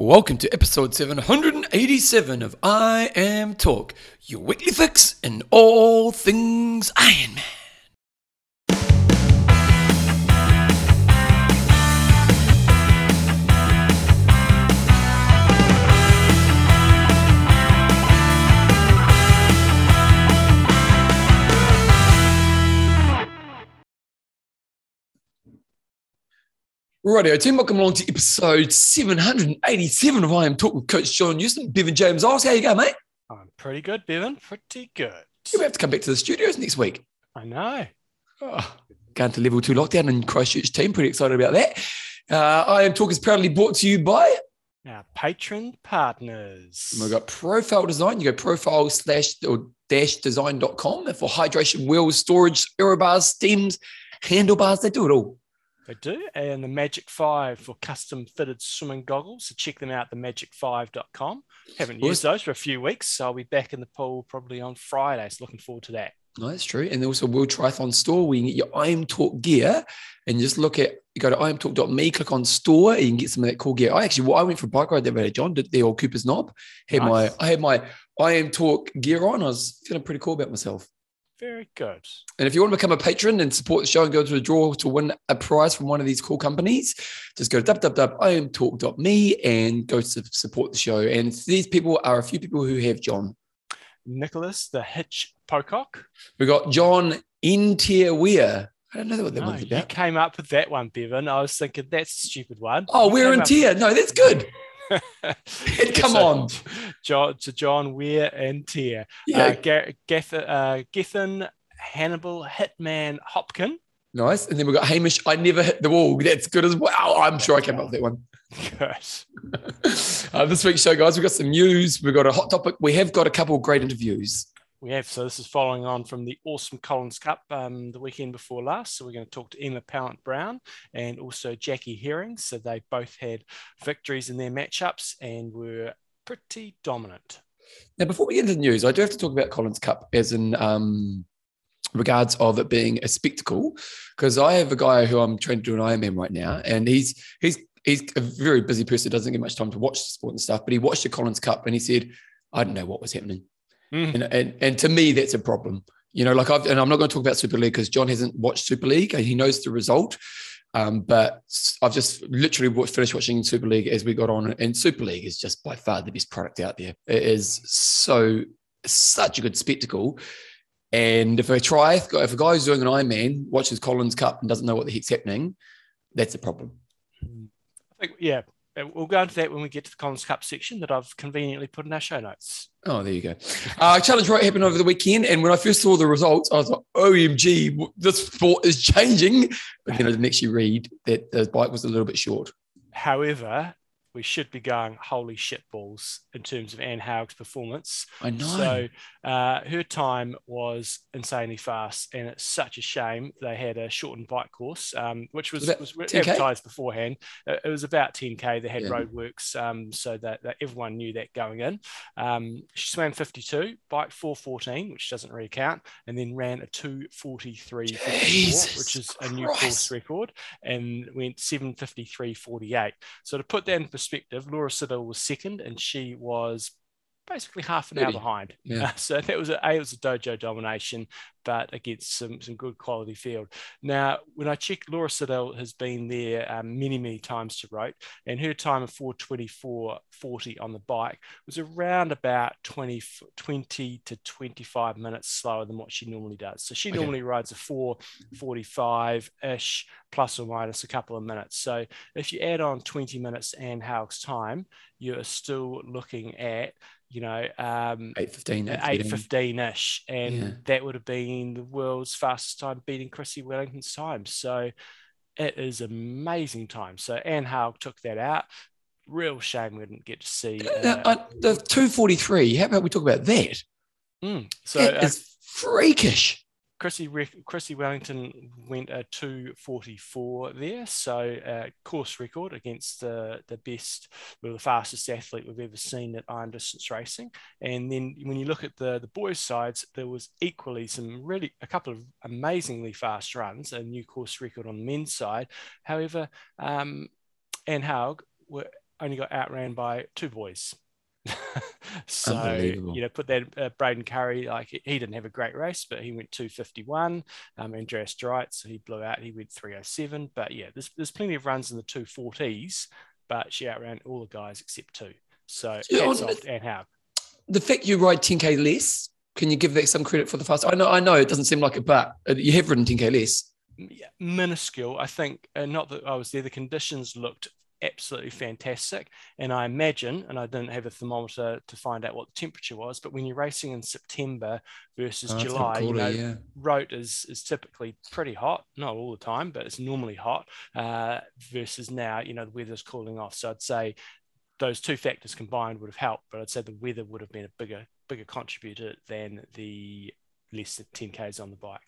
Welcome to episode 787 of I Am Talk, your weekly fix in all things Iron Man. Rightio team, welcome along to episode 787 of I Am Talk with Coach John Newsom, Bevan James Oz. How you going, mate? I'm pretty good, Bevan. Pretty good. You have to come back to the studios next week. I know. Oh, going to level two lockdown in Christchurch team. Pretty excited about that. Uh, I Am Talk is proudly brought to you by our patron partners. We've got Profile Design. You go profile slash or dash design.com for hydration wheels, storage, aerobars, steams, handlebars. They do it all. They do. And the Magic 5 for custom fitted swimming goggles. So check them out, themagic5.com. Haven't used those for a few weeks. So I'll be back in the pool probably on Friday. So looking forward to that. No, that's true. And also World Triathlon Store where you can get your I Am Talk gear and just look at, you go to iamtalk.me, click on store, and you can get some of that cool gear. I actually, well, I went for a bike ride there, John, did the old Cooper's Knob. Had nice. my, I had my I Am Talk gear on. I was feeling pretty cool about myself. Very good. And if you want to become a patron and support the show and go to a draw to win a prize from one of these cool companies, just go to www.iamtalk.me and go to support the show. And these people are a few people who have John. Nicholas, the Hitch Pocock. We got John Intier I don't know what that no, one's about. You came up with that one, Bevan. I was thinking that's a stupid one. Oh, we're in tier. No, that's good. Come so, on. John, to John Weir and Tier. Yeah. Uh, Gath, uh, Gethin, Hannibal, Hitman, Hopkin. Nice. And then we've got Hamish, I never hit the wall. That's good as well. I'm sure I came up with that one. Good. uh, this week's show, guys, we've got some news. We've got a hot topic. We have got a couple of great interviews. We have. So this is following on from the awesome Collins Cup um, the weekend before last. So we're going to talk to Emma Pallant Brown and also Jackie Hering. So they both had victories in their matchups and were pretty dominant. Now, before we get into the news, I do have to talk about Collins Cup as in um, regards of it being a spectacle, because I have a guy who I'm trying to do an Ironman right now, and he's he's he's a very busy person, doesn't get much time to watch sport and stuff, but he watched the Collins Cup and he said, I don't know what was happening. Mm. And, and, and to me, that's a problem. You know, like I've, and I'm not going to talk about Super League because John hasn't watched Super League and he knows the result. Um, but I've just literally finished watching Super League as we got on, and Super League is just by far the best product out there. It is so such a good spectacle. And if a try, if a guy who's doing an Ironman watches Collins Cup and doesn't know what the heck's happening, that's a problem. I think, yeah, we'll go into that when we get to the Collins Cup section that I've conveniently put in our show notes. Oh, there you go. Uh, Challenge Roth happened over the weekend, and when I first saw the results, I was like, "OMG, this sport is changing." But then I didn't actually read that the bike was a little bit short. However, we should be going holy shit balls in terms of Anne Haug's performance. I know. So uh, her time was insanely fast, and it's such a shame they had a shortened bike course, um, which was, was, was advertised beforehand. Uh, it was about 10k. They had yeah. roadworks, um, so that, that, everyone knew that going in. Um, she swam 52, bike 414, which doesn't really count, and then ran a 243, which is a new Christ. course record, and went 753.48. So to put that in perspective Laura Siddall was second, and she was basically half an hour behind. Yeah. Uh, so that was a, a, it was a dojo domination, but against some some good quality field. Now, when I checked, Laura Siddall has been there um, many many times to Roth, and her time of 4:24:40 on the bike was around about 20 20 to 25 minutes slower than what she normally does. So she okay. normally rides a 4:45 ish plus or minus a couple of minutes. So if you add on 20 minutes Anne Haug's time, you're still looking at you know, um, 815, 815 ish. And yeah. that would have been the world's fastest time beating Chrissie Wellington's time. So it is amazing time. So Anne Haug took that out. Real shame we didn't get to see. Uh, uh, the 243, how about we talk about that? Mm, so it uh, is freakish. Chrissie, Chrissie Wellington went a 244 there, so uh, course record against the, the best, well, the fastest athlete we've ever seen at iron distance racing. And then when you look at the, the boys' sides, there was equally some really, a couple of amazingly fast runs, a new course record on the men's side. However, um, Anne Haug were only got outran by two boys. so you know, put that uh, Braden Currie like he, he, didn't have a great race, but he went 251. Um, Andreas Dreitz, so he blew out. He went 307. But yeah, there's there's plenty of runs in the 240s, but she outran all the guys except two. So yeah, hats off and how the fact you ride 10k less, can you give that some credit for the fast? I know, I know, it doesn't seem like it, but you have ridden 10k less. Yeah, minuscule. I think, uh, not that I was there. The conditions looked absolutely fantastic. And I imagine, and I didn't have a thermometer to find out what the temperature was, but when you're racing in September versus oh, July, you know, yeah. Roth is, is typically pretty hot, not all the time, but it's normally hot. Uh, versus now, you know, the weather's cooling off. So I'd say those two factors combined would have helped, but I'd say the weather would have been a bigger bigger contributor than the less than 10 k's on the bike.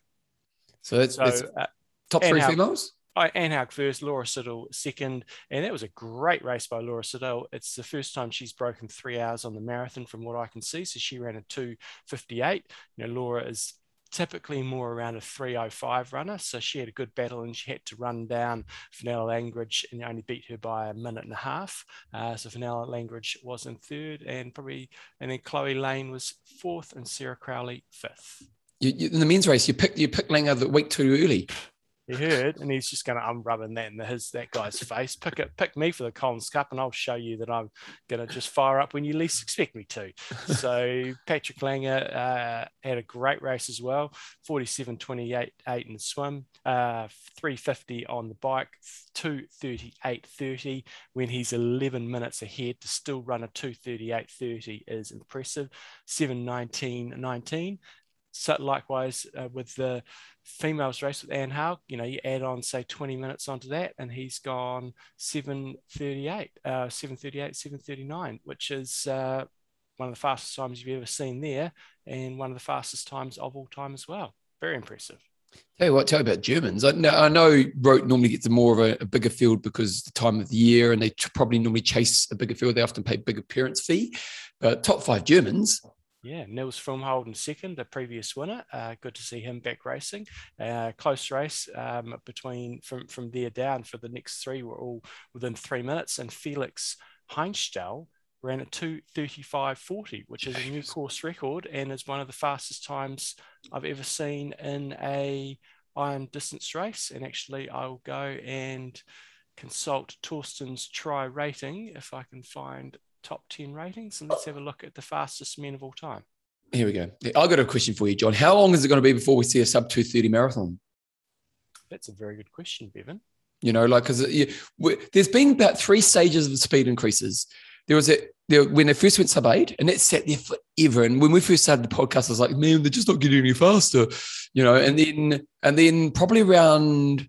So it's, so, it's uh, top three females. Anne Haug first, Laura Siddall second, and that was a great race by Laura Siddall. It's the first time she's broken three hours on the marathon, from what I can see. So she ran a two fifty eight. You know, Laura is typically more around a 305 runner. So she had a good battle and she had to run down Fenella Langridge and only beat her by a minute and a half. Uh, so Fenella Langridge was in third and probably, and then Chloe Lane was fourth and Sarah Crowley fifth. You, you, in the men's race, you picked you picked Lange the week too early he heard, and he's just going to I'm rubbing that in his that guy's face. Pick it, pick me for the Collins Cup, and I'll show you that I'm going to just fire up when you least expect me to. So Patrick Lange uh, had a great race as well, 47 28 8 in the swim, uh, 350 on the bike, 238 30 when he's 11 minutes ahead to still run a 238 30 is impressive. 719 19 so likewise uh, with the females race with Anne Haug, you know, you add on say 20 minutes onto that, and he's gone 738, uh, 738, 739, which is uh, one of the fastest times you've ever seen there, and one of the fastest times of all time as well. Very impressive. Tell you what, tell you about Germans. I know, I know Roth normally gets a more of a, a, bigger field because the time of the year, and they probably normally chase a bigger field. They often pay big appearance fee. But top five Germans, yeah, Nils Frommhold second, the previous winner. Uh, good to see him back racing. Uh, close race um, between from from there down for the next three were all within three minutes, and Felix Hentschel ran at 235.40, which is a new course record and is one of the fastest times I've ever seen in a iron distance race. And actually, I'll go and consult Thorsten's try rating if I can find top 10 ratings and let's have a look at the fastest men of all time. Here we go. I've got a question for you, John. How long is it going to be before we see a sub 230 marathon? That's a very good question, Bevan. You know, like, because uh, there's been about three stages of speed increases. There was a, there, when they first went sub eight, and it sat there forever. And when we first started the podcast, I was like, man, they're just not getting any faster, you know. And then, and then probably around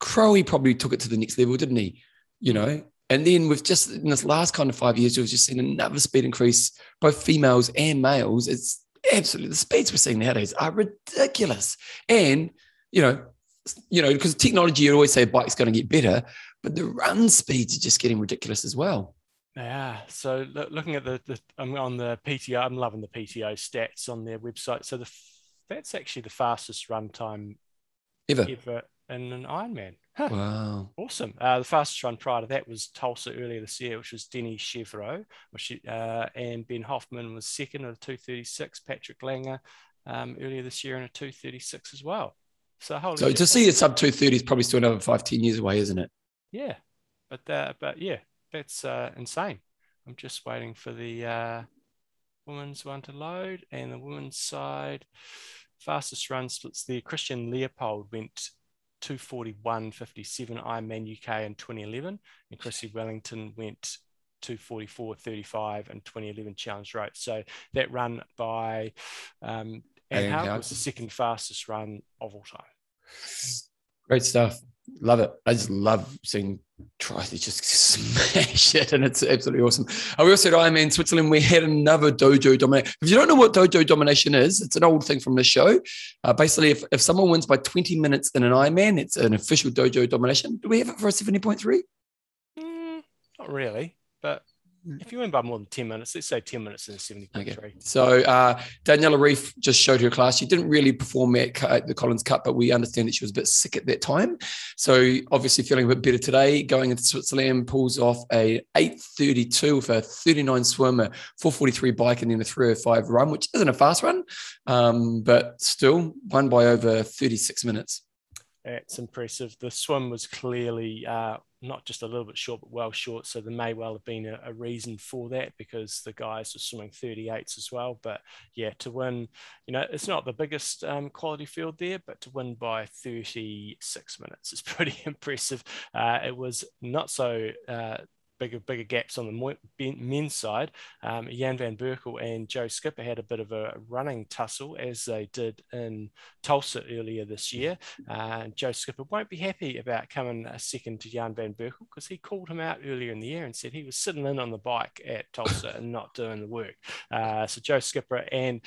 Crowie probably took it to the next level, didn't he? You know, and then we've just in this last kind of five years, we've just seen another speed increase, both females and males. It's absolutely the speeds we're seeing nowadays are ridiculous. And you know, you know, because technology, you always say a bike's going to get better, but the run speeds are just getting ridiculous as well. Yeah. So looking at the, the I'm on the PTO, I'm loving the PTO stats on their website. So the that's actually the fastest run time ever, ever in an Ironman. Huh. Wow. Awesome. Uh, the fastest run prior to that was Tulsa earlier this year, which was Denis Chevrot, which, uh, and Ben Hoffman was second at a 236. Patrick Lange um, earlier this year in a 236 as well. So, so to see a sub 230 is probably still another five, 10 years away, isn't it? Yeah. But, uh, but yeah, that's uh, insane. I'm just waiting for the uh, women's one to load and the women's side fastest run splits there. Kristin Liepold went 241.57 Ironman UK in 2011, and Chrissie Wellington went 244.35 in 2011 Challenge Roth. So that run by um, Anne was the second fastest run of all time. Great stuff. Love it. I just love seeing try just smash it, and it's absolutely awesome. I will say, I'm in Switzerland. We had another dojo domination. If you don't know what dojo domination is, it's an old thing from the show. Uh, basically, if, if someone wins by 20 minutes in an Ironman, it's an official dojo domination. Do we have it for a 70.3? Mm, not really, but if you win by more than 10 minutes, let's say 10 minutes in 70.3. Okay. So uh, Daniela Ryf just showed her class. She didn't really perform at, at, the Collins Cup, but we understand that she was a bit sick at that time. So obviously feeling a bit better today, going into Switzerland, pulls off a 8.32 with a 39 swimmer, 443 bike, and then a 305 run, which isn't a fast run, um, but still won by over 36 minutes. It's impressive. The swim was clearly uh, not just a little bit short, but well short. So there may well have been a, a, reason for that because the guys were swimming 38s as well. But yeah, to win, you know, it's not the biggest um, quality field there, but to win by 36 minutes is pretty impressive. Uh, it was not so uh, bigger bigger gaps on the men's side. Um, Jan van Berkel and Joe Skipper had a bit of a running tussle as they did in Tulsa earlier this year. Uh, Joe Skipper won't be happy about coming a second to Jan van Berkel because he called him out earlier in the year and said he was sitting in on the bike at Tulsa and not doing the work. Uh, so Joe Skipper and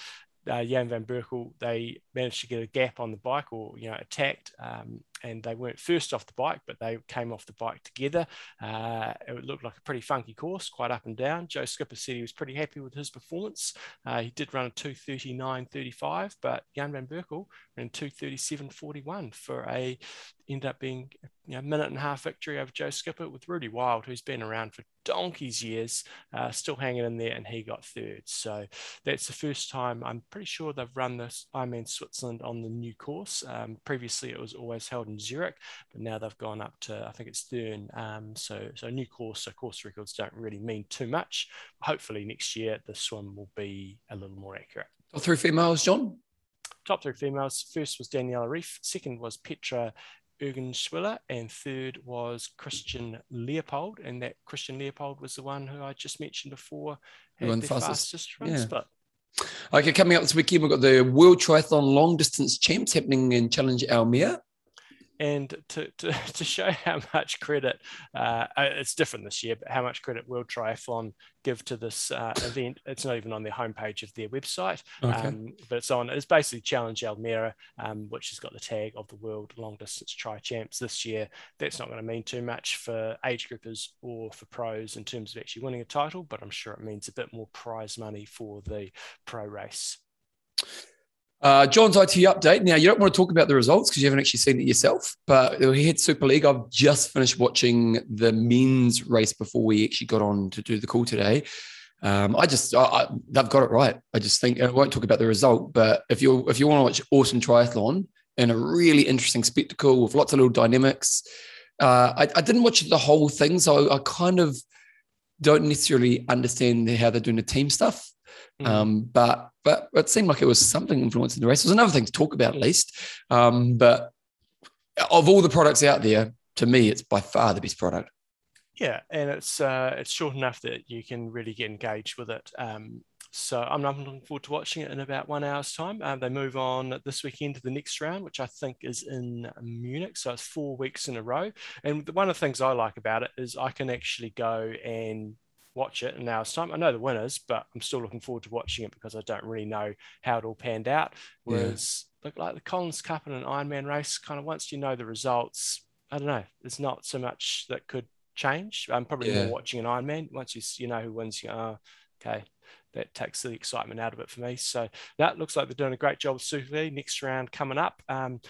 uh, Jan van Berkel, they managed to get a gap on the bike or, you know, attacked. Um, and they weren't first off the bike, but they came off the bike together. Uh, it looked like a pretty funky course, quite up and down. Joe Skipper said he was pretty happy with his performance. Uh, he did run a 239.35, but Jan van Berkel ran 237.41 for a end up being you know, minute and a half victory over Joe Skipper with Ruedi Wild, who's been around for donkey's years, uh, still hanging in there, and he got third. So that's the first time I'm pretty sure they've run this Ironman Switzerland on the new course. Um, previously, it was always held in Zurich, but now they've gone up to I think it's Thun. Um, so so new course, so course records don't really mean too much. Hopefully next year the swim will be a little more accurate. Top three females, John. Top three females. First was Daniela Ryf. Second was Petra Eggenschwiler, and third was Kristin Liepold. And that Kristin Liepold was the one who I just mentioned before had the fastest, fastest run yeah. split. Okay, coming up this weekend, we've got the World Triathlon Long Distance Champs happening in Challenge Almere and to, to, to show how much credit uh, uh, it's different this year, but how much credit World Triathlon give to this uh, event, it's not even on the homepage of their website, okay. um, but it's on. It's basically Challenge Almere, um, which has got the tag of the World Long Distance Tri Champs this year. That's not going to mean too much for age groupers or for pros in terms of actually winning a title, but I'm sure it means a bit more prize money for the pro race. Uh, John's ITU update. Now, you don't want to talk about the results because you haven't actually seen it yourself, but we had Super League. I've just finished watching the men's race before we actually got on to do the call today. Um, I just, I, I, they've got it right. I just think, I won't talk about the result, but if you if you want to watch awesome triathlon and a really interesting spectacle with lots of little dynamics, uh, I, I didn't watch the whole thing, so I kind of don't necessarily understand how they're doing the team stuff. Mm. Um, but but it seemed like it was something influencing the race. It was another thing to talk about at least. Um, but of all the products out there, to me, it's by far the best product. Yeah, and it's uh, it's short enough that you can really get engaged with it. Um, so I'm, I'm, looking forward to watching it in about one hour's time. Um, they move on this weekend to the next round, which I think is in Munich. So it's four weeks in a row. And one of the things I like about it is I can actually go and watch it And now it's time. I know the winners, but I'm still looking forward to watching it because I don't really know how it all panned out. Whereas, yeah. look like the Collins Cup and an Ironman race, kind of once you know the results, I don't know, there's not so much that could change. I'm probably yeah. more watching an Ironman. Once you you know who wins, you go, oh, okay, that takes the excitement out of it for me. So that looks like they're doing a great job with Super League. Next round coming up. Um,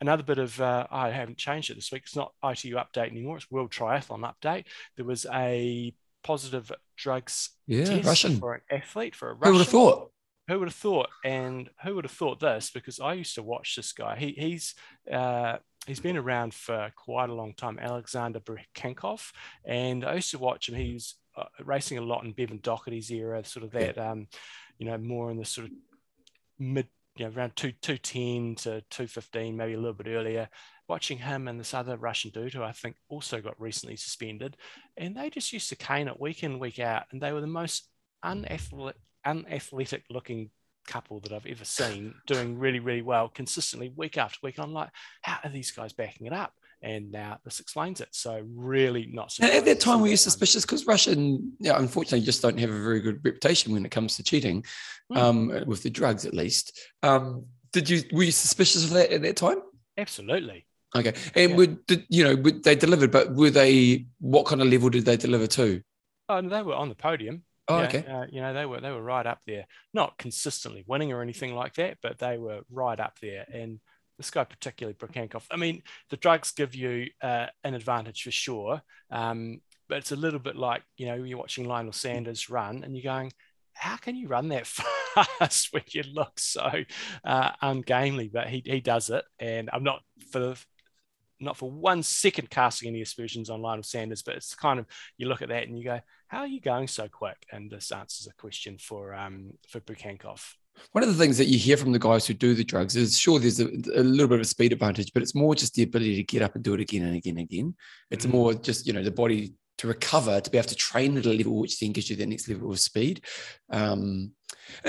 another bit of uh, I haven't changed it this week. It's not ITU update anymore. It's World Triathlon update. There was a positive drugs yeah, Russian. for an athlete, for a Russian. Who would have thought? Who would have thought? And who would have thought this? Because I used to watch this guy. He, he's uh, he's been around for quite a long time, Alexander Brukhankov, and I used to watch him. He's uh, racing a lot in Bevan Docherty's era, sort of that, um, you know, more in the sort of mid, you know, around two two ten to two fifteen, maybe a little bit earlier watching him and this other Russian dude who I think also got recently suspended, and they just used to cane it week in, week out, and they were the most unathletic, unathletic looking couple that I've ever seen doing really, really well consistently week after week. And I'm like, how are these guys backing it up? And now this explains it. So really not. At that time, were you suspicious because Russian, unfortunately, just don't have a very good reputation when it comes to cheating, mm. um, with the drugs at least. Um, did you were you suspicious of that at that time? Absolutely. Okay, and yeah. would you know would they delivered? But were they? What kind of level did they deliver to? Oh, no, they were on the podium. Oh, yeah, okay. Uh, you know, they were they were right up there, not consistently winning or anything like that, but they were right up there. And this guy, particularly Brukhankov, I mean, the drugs give you uh, an advantage for sure, um, but it's a little bit like you know you're watching Lionel Sanders run and you're going, how can you run that fast when you look so uh, ungainly? But he he does it, and I'm not for the not for one second casting any aspersions on Lionel Sanders, but it's kind of you look at that and you go, "How are you going so quick?" And this answers a question for um for Brukhankov. One of the things that you hear from the guys who do the drugs is sure there's a, a, little bit of a speed advantage, but it's more just the ability to get up and do it again and again and again. It's mm-hmm. more just you know the body to recover to be able to train at a level which then gives you the next level of speed. Um,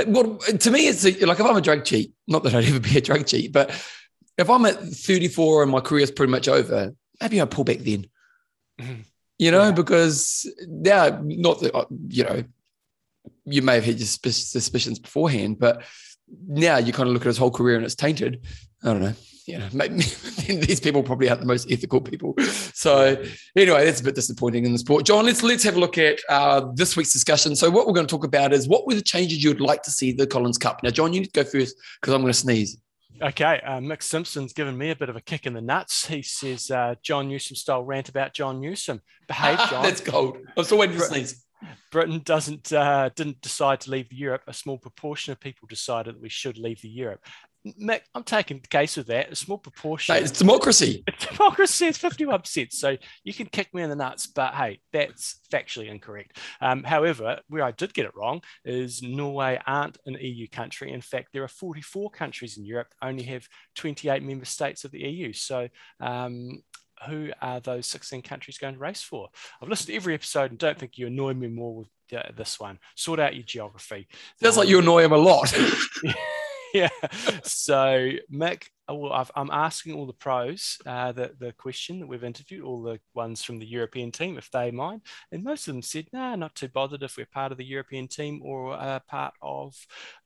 well, to me, it's like if I'm a drug cheat, not that I'd ever be a drug cheat, but if I'm at 34 and my career is pretty much over, maybe I pull back then. Mm-hmm. You know, yeah. because now, not that, uh, you know, you may have had your suspicions beforehand, but now you kind of look at his whole career and it's tainted. I don't know. You know, maybe, these people probably aren't the most ethical people. So anyway, that's a bit disappointing in the sport. John, let's let's have a look at uh, this week's discussion. So what we're going to talk about is what were the changes you'd like to see the Collins Cup. Now, John, you need to go first because I'm going to sneeze. Okay, uh, Mick Simpson's given me a bit of a kick in the nuts. He says uh, John Newsom style rant about John Newsom. Behave, John. That's cold. I'm still waiting for sneeze. Britain doesn't uh, didn't decide to leave Europe. A small proportion of people decided that we should leave the Europe. Mick, I'm taking the case with that. A small proportion. Hey, it's democracy. It's democracy. It's 51%. So you can kick me in the nuts, but hey, that's factually incorrect. Um, however, where I did get it wrong is Norway aren't an EU country. In fact, there are 44 countries in Europe that only have 28 member states of the EU. So um, who are those 16 countries going to race for? I've listened to every episode and don't think you annoy me more with uh, this one. Sort out your geography. Sounds um, like you annoy him a lot. yeah. So, Mick, uh, I'm asking all the pros uh, the, the question that we've interviewed, all the ones from the European team, if they mind. And most of them said, no, nah, not too bothered if we're part of the European team or uh, part of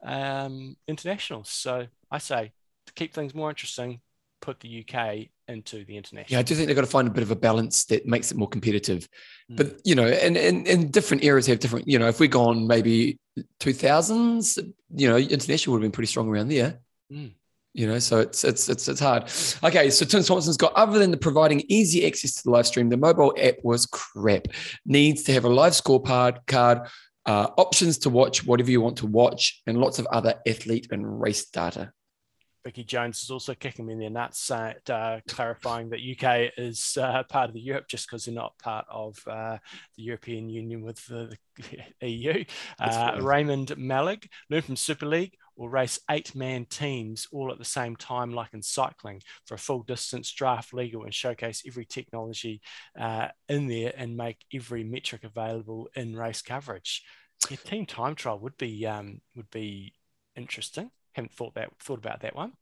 um, internationals. So I say, to keep things more interesting, put the UK into the international. Yeah, I do think they've got to find a bit of a balance that makes it more competitive. Mm. But you know, and, and and different eras have different. You know, if we're gone maybe two thousands, you know, international would have been pretty strong around there. Mm. You know, so it's it's it's it's hard. Okay, so Tim Thompson's got other than the providing easy access to the live stream, the mobile app was crap. Needs to have a live scorecard card, uh, options to watch whatever you want to watch, and lots of other athlete and race data. Vicky Jones is also kicking me in the nuts, uh, clarifying that UK is uh, part of the Europe just because they're not part of uh, the European Union with the, the EU. Uh, Raymond Malik, learn from Super League or race eight man teams all at the same time, like in cycling, for a full distance draft legal and showcase every technology uh, in there and make every metric available in race coverage. Yeah, team time trial would be um, would be interesting haven't thought that thought about that one.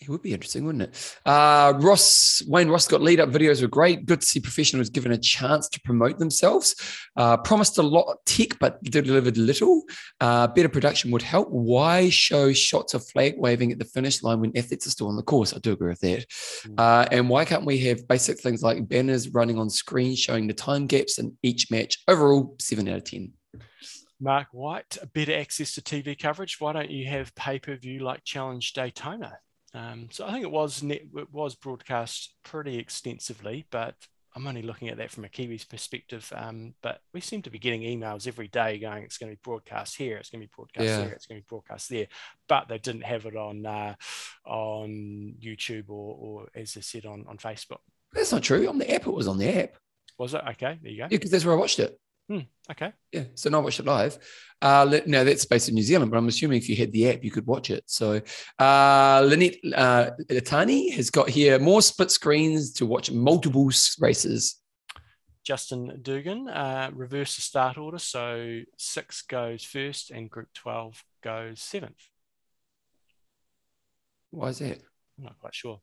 It would be interesting, wouldn't it? Uh, Ross Wayne Ross got lead up videos were great. Good to see professionals given a chance to promote themselves. Uh, promised a lot tech, but delivered little. Uh, better production would help. Why show shots of flag waving at the finish line when athletes are still on the course? I do agree with that. Hmm. Uh, and why can't we have basic things like banners running on screen showing the time gaps in each match? Overall, seven out of ten. Mark White, a better access to TV coverage. Why don't you have pay per view like Challenge Daytona? Um, so I think it was net, it was broadcast pretty extensively, but I'm only looking at that from a Kiwis perspective. Um, but we seem to be getting emails every day going, it's going to be broadcast here, it's going to be broadcast yeah. there, it's going to be broadcast there. But they didn't have it on uh, on YouTube or, or, as I said, on, on Facebook. That's not true. On the app, it was on the app. Was it? Okay, there you go. Yeah, because that's where I watched it. Hmm, okay. Yeah. So now watch it live. Uh, now that's based in New Zealand, but I'm assuming if you had the app, you could watch it. So uh, Lynette uh, Latani has got here more split screens to watch multiple races. Justin Dugan, uh, reverse the start order. So six goes first and group 12 goes seventh. Why is that? I'm not quite sure.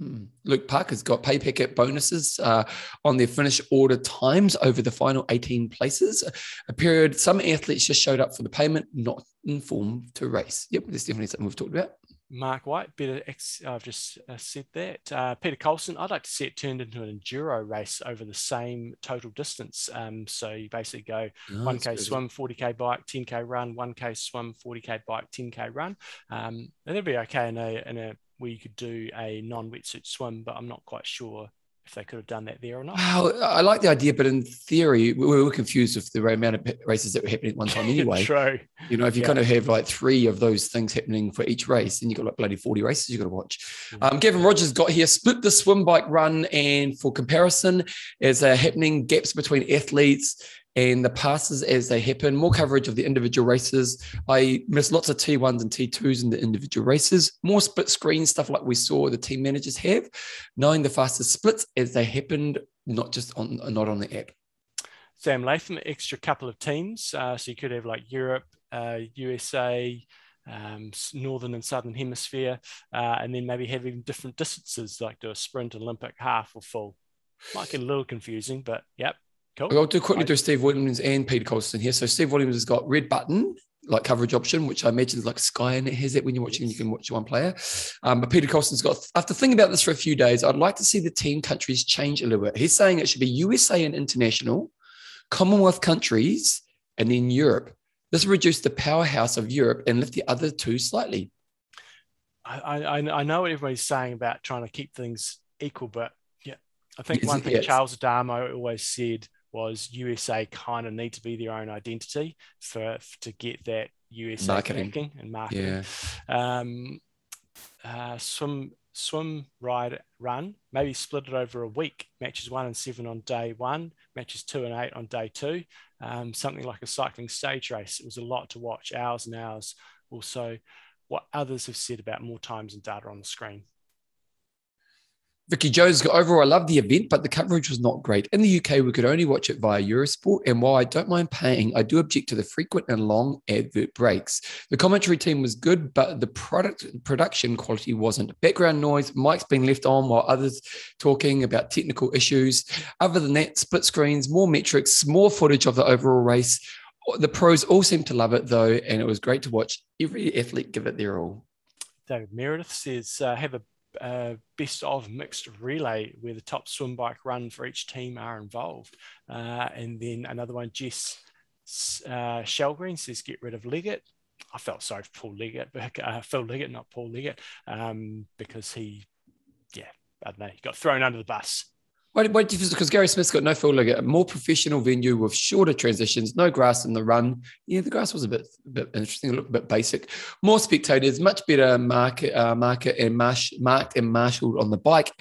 Hmm. Luke Parker's got pay packet bonuses uh, on their finish order times over the final 18 places. A period some athletes just showed up for the payment, not informed to race. Yep, that's definitely something we've talked about. Mark White, better. Ex, I've just uh, said that. Uh, Peter Colson, I'd like to see it turned into an enduro race over the same total distance. Um, so you basically go oh, 1K swim, 40K bike, 10K run, 1K swim, 40K bike, 10K run. Um, and it'd be okay in a, in a where you could do a non-wetsuit swim, but I'm not quite sure if they could have done that there or not. Well, I like the idea, but in theory, we were confused with the amount of races that were happening at one time anyway. True. You know, if you yeah. kind of have like three of those things happening for each race, then you've got like bloody 40 races you've got to watch. Mm-hmm. Um, Gavin Rogers got here, split the swim bike run, and for comparison, as happening gaps between athletes and the passes as they happen, more coverage of the individual races. I missed lots of T1s and T2s in the individual races, more split screen stuff like we saw the team managers have, knowing the fastest splits as they happened, not just on not on the app. Sam Latham, extra couple of teams. Uh, so you could have like Europe, uh, USA, um, northern and southern hemisphere, uh, and then maybe having different distances, like do a sprint, Olympic, half, or full. Might get a little confusing, but yep, Cool. I'll do quickly do Steve Williams and Peter Colson here. So Steve Williams has got red button, like coverage option, which I imagine is like Sky and it has that when you're watching, yes. you can watch one player. Um, but Peter Colson's got, after thinking about this for a few days, I'd like to see the team countries change a little bit. He's saying it should be USA and international, Commonwealth countries, and then Europe. This will reduce the powerhouse of Europe and lift the other two slightly. I, I, I know what everybody's saying about trying to keep things equal, but yeah, I think one thing yes. Charles Adamo always said – was USA kind of need to be their own identity for, to get that USA marketing and marketing. Yeah. Um, uh, swim, swim, ride, run. Maybe split it over a week. Matches one and seven on day one. Matches two and eight on day two. Um, something like a cycling stage race. It was a lot to watch, hours and hours. Also, what others have said about more times and data on the screen. Vicky Jones overall, I love the event, but the coverage was not great. In the UK, we could only watch it via Eurosport. And while I don't mind paying, I do object to the frequent and long advert breaks. The commentary team was good, but the product production quality wasn't. Background noise, mics being left on while others talking about technical issues. Other than that, split screens, more metrics, more footage of the overall race. The pros all seemed to love it though, and it was great to watch every athlete give it their all. David Meredith says, uh, have a uh, best of mixed relay where the top swim bike run for each team are involved. Uh, and then another one, Jess uh, Shellgreen says, get rid of Liggett. I felt sorry for Paul Liggett, but, uh, Phil Liggett, not Paul Liggett, um, because he, yeah, I don't know, he got thrown under the bus. Why, why because Gary Smith's got no field like a more professional venue with shorter transitions, no grass in the run. Yeah, the grass was a bit, a bit interesting, a little bit basic. More spectators, much better market, uh, market and marsh, marked and marshaled on the bike.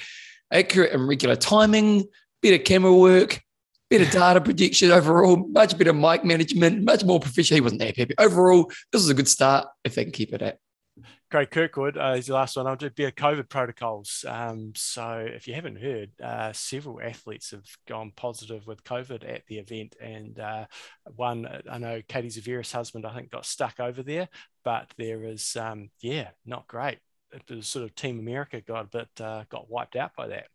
Accurate and regular timing, better camera work, better data prediction overall, much better mic management, much more professional. He wasn't that happy. Overall, this is a good start if they can keep it at. Craig Kirkwood uh, is the last one. I'll do be a COVID protocols. Um, so if you haven't heard, uh, several athletes have gone positive with COVID at the event, and uh, one I know Katie Zaferes' husband I think got stuck over there, but there is um, yeah not great. It was sort of Team America got a bit uh, got wiped out by that.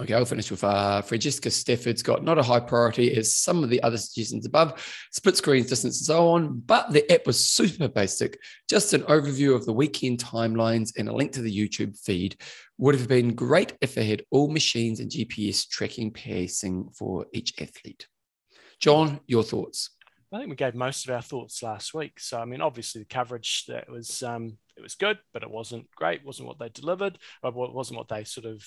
Okay, I'll finish with uh, Francesca Stafford's got not a high priority as some of the other suggestions above, split screens, distance, and so on, but the app was super basic. Just an overview of the weekend timelines and a link to the YouTube feed. Would have been great if they had all machines and GPS tracking pacing for each athlete. John, your thoughts? I think we gave most of our thoughts last week. So I mean, obviously the coverage that was um, it was good, but it wasn't great. wasn't what they delivered. It wasn't what they sort of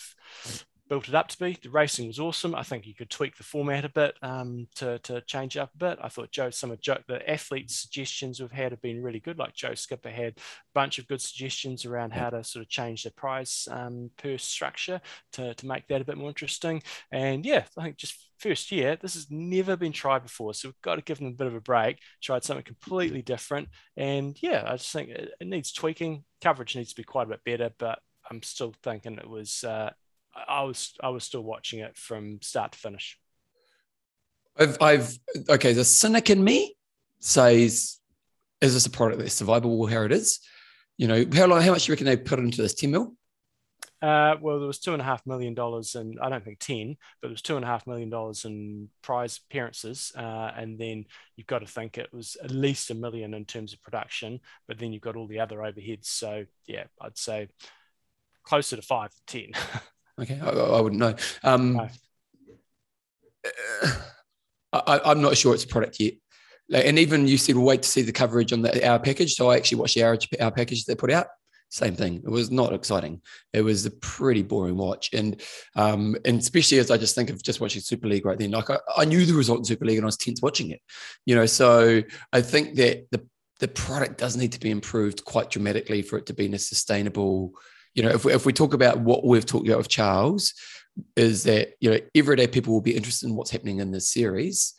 built it up to be. The racing was awesome. I think you could tweak the format a bit um, to, to change up a bit. I thought Joe, some of Joe, the athletes' suggestions we've had have been really good. Like Joe Skipper had a bunch of good suggestions around how to sort of change the prize um, purse structure to, to make that a bit more interesting. And yeah, I think just first year, this has never been tried before. So we've got to give them a bit of a break, tried something completely different. And yeah, I just think it, it needs tweaking. Coverage needs to be quite a bit better, but I'm still thinking it was uh, I was I was still watching it from start to finish. I've I've okay. The cynic in me says, "Is this a product that's survivable? How it is? You know, how long? How much do you reckon they put into this? Ten mil? Uh, well, there was two and a half million dollars, and I don't think ten, but there was two and a half million dollars in prize appearances, uh, and then you've got to think it was at least a million in terms of production, but then you've got all the other overheads. So yeah, I'd say closer to five to ten. okay, I, I, wouldn't know. Um, no. I, am not sure it's a product yet. Like, and even you said, we'll wait to see the coverage on the hour package. So I actually watched the hour, hour package they put out. Same thing. It was not exciting. It was a pretty boring watch, and um, and especially as I just think of just watching Super League right then. Like I, I knew the result in Super League, and I was tense watching it. You know, so I think that the the product does need to be improved quite dramatically for it to be a sustainable. You know, if we, if we talk about what we've talked about with Charles, is that you know everyday people will be interested in what's happening in this series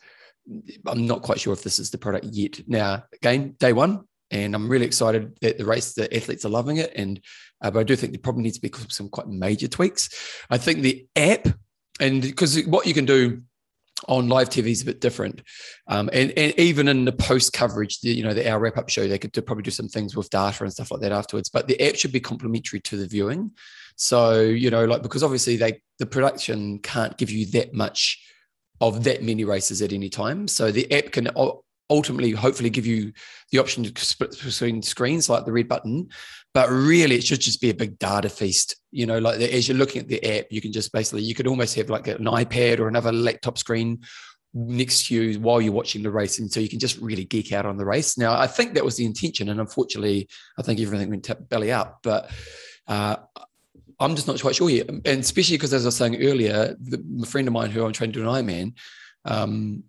I'm not quite sure if this is the product yet. Now, again, day one, and I'm really excited that the race, the athletes are loving it. And uh, but I do think there probably needs to be some quite major tweaks. I think the app, and because what you can do on live TV is a bit different, um, and, and even in the post coverage, the, you know, the hour wrap up show, they could do, probably do some things with data and stuff like that afterwards. But the app should be complementary to the viewing. So you know, like because obviously they the production can't give you that much of that many races at any time. So the app can ultimately, hopefully, give you the option to split between screens like the red button. But really, it should just be a big data feast. You know, like as you're looking at the app, you can just basically, you could almost have like an iPad or another laptop screen next to you while you're watching the race. And so you can just really geek out on the race. Now, I think that was the intention. And unfortunately, I think everything went belly up. But uh, I'm just not quite sure yet. And especially because, as I was saying earlier, the, a friend of mine who I'm trying to do an Ironman, um,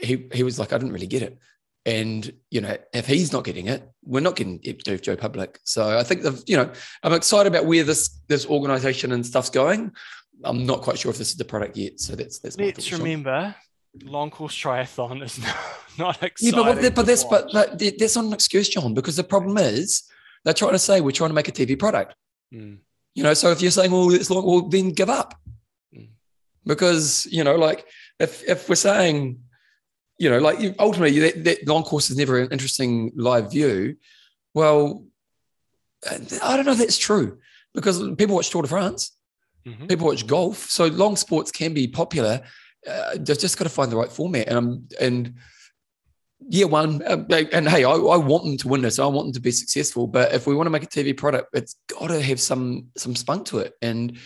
he he was like, I didn't really get it. And you know, if he's not getting it, we're not getting it to Joe Public. So I think the you know, I'm excited about where this this organization and stuff's going. I'm not quite sure if this is the product yet. So that's that's. Let's remember, long course triathlon is not, not exciting. Yeah, but, but that's but, but that's not an excuse, John, because the problem is they're trying to say we're trying to make a TV product. Mm. You know, so if you're saying, well, it's long, well, then give up. Mm. Because, you know, like if if we're saying, you know, like ultimately that, that long course is never an interesting live view, well, I don't know if that's true because people watch Tour de France, mm-hmm. people watch golf, so long sports can be popular. Uh, they've just got to find the right format, and um, and year one, uh, and hey, I, I, want them to win this. I want them to be successful. But if we want to make a TV product, it's got to have some some spunk to it. And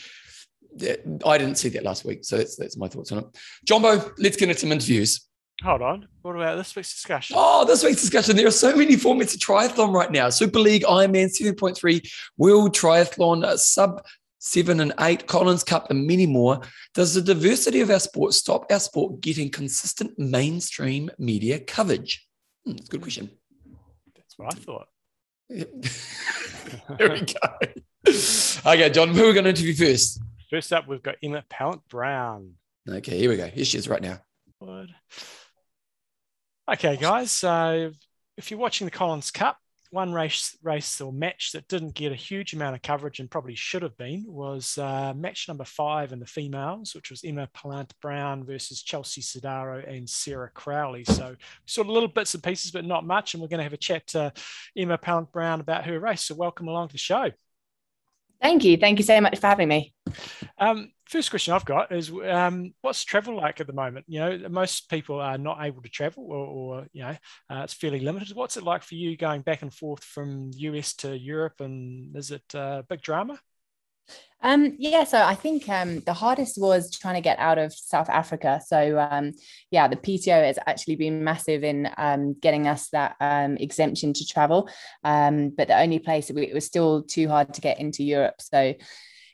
I didn't see that last week, so that's that's my thoughts on it. Jumbo, let's get into some interviews. Hold on. What about this week's discussion? Oh, this week's discussion. There are so many formats of triathlon right now. Super League, Ironman 7.3, World Triathlon, uh, Sub seven and eight, Collins Cup, and many more. Does the diversity of our sport stop our sport getting consistent mainstream media coverage? Hmm, that's a good question. That's what I thought. There we go. okay, John, who are we going to interview first? First up, we've got Emma Pallant Brown. Okay, here we go. Here she is right now. Okay, guys. So if you're watching the Collins Cup, one race race or match that didn't get a huge amount of coverage and probably should have been was uh, match number five in the females, which was Emma Pallant Brown versus Chelsea Sodaro and Sarah Crowley. So sort of little bits and pieces, but not much. And we're going to have a chat to Emma Pallant Brown about her race. So welcome along to the show. Thank you. Thank you so much for having me. Um, first question I've got is um, what's travel like at the moment? You know, most people are not able to travel or, or you know, uh, it's fairly limited. What's it like for you going back and forth from US to Europe? And is it uh, big drama? Um, yeah, so I think um, the hardest was trying to get out of South Africa. So um, yeah, the PTO has actually been massive in um, getting us that um, exemption to travel. Um, but the only place it was still too hard to get into Europe. So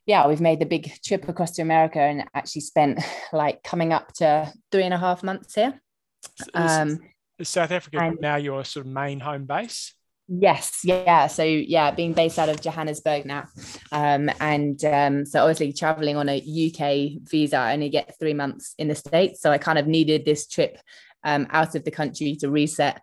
yeah, we've made the big trip across to America and actually spent like coming up to three and a half months here. Is, is South Africa and, now your sort of main home base? Yes, yeah. So yeah, being based out of Johannesburg now, um, and um, so obviously traveling on a UK visa, I only get three months in the states, so I kind of needed this trip um, out of the country to reset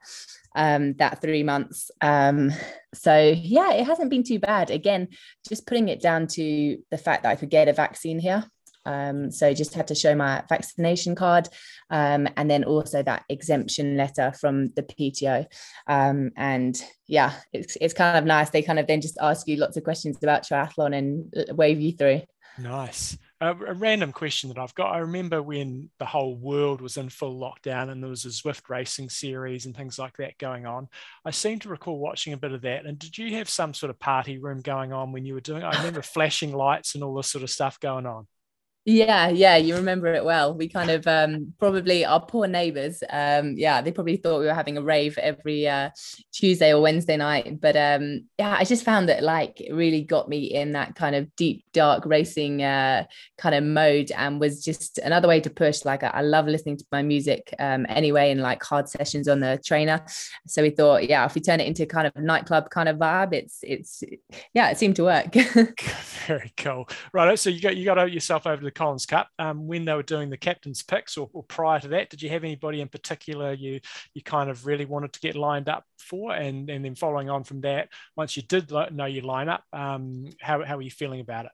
um, that three months. Um, so yeah, it hasn't been too bad. Again, just putting it down to the fact that I could get a vaccine here. Um, so just had to show my vaccination card um, and then also that exemption letter from the PTO. Um, and yeah, it's, it's kind of nice. They kind of then just ask you lots of questions about triathlon and wave you through. Nice. Uh, a random question that I've got. I remember when the whole world was in full lockdown and there was a Zwift racing series and things like that going on. I seem to recall watching a bit of that. And did you have some sort of party room going on when you were doing? I remember flashing lights and all this sort of stuff going on. Yeah, yeah, you remember it well. We kind of um, probably our poor neighbors. Um, yeah, they probably thought we were having a rave every uh, Tuesday or Wednesday night. But um, yeah, I just found that like it really got me in that kind of deep, dark racing uh, kind of mode, and was just another way to push. Like I, I love listening to my music um, anyway, and like hard sessions on the trainer. So we thought, yeah, if we turn it into kind of nightclub kind of vibe, it's it's yeah, it seemed to work. Very cool. Right, so you got you got yourself over the Collins Cup um, when they were doing the captain's picks or, or, prior to that? Did you have anybody in particular you you kind of really wanted to get lined up for? And, and then following on from that, once you did know your lineup, um, how, how were you feeling about it?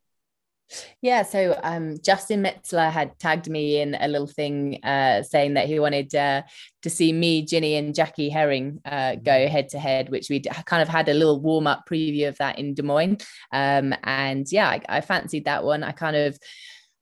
Yeah, so um, Justin Metzler had tagged me in a little thing uh, saying that he wanted uh, to see me, Jeanni, and Jackie Hering uh, go head to head, which we kind of had a little warm up preview of that in Des Moines. Um, and yeah, I, I fancied that one. I kind of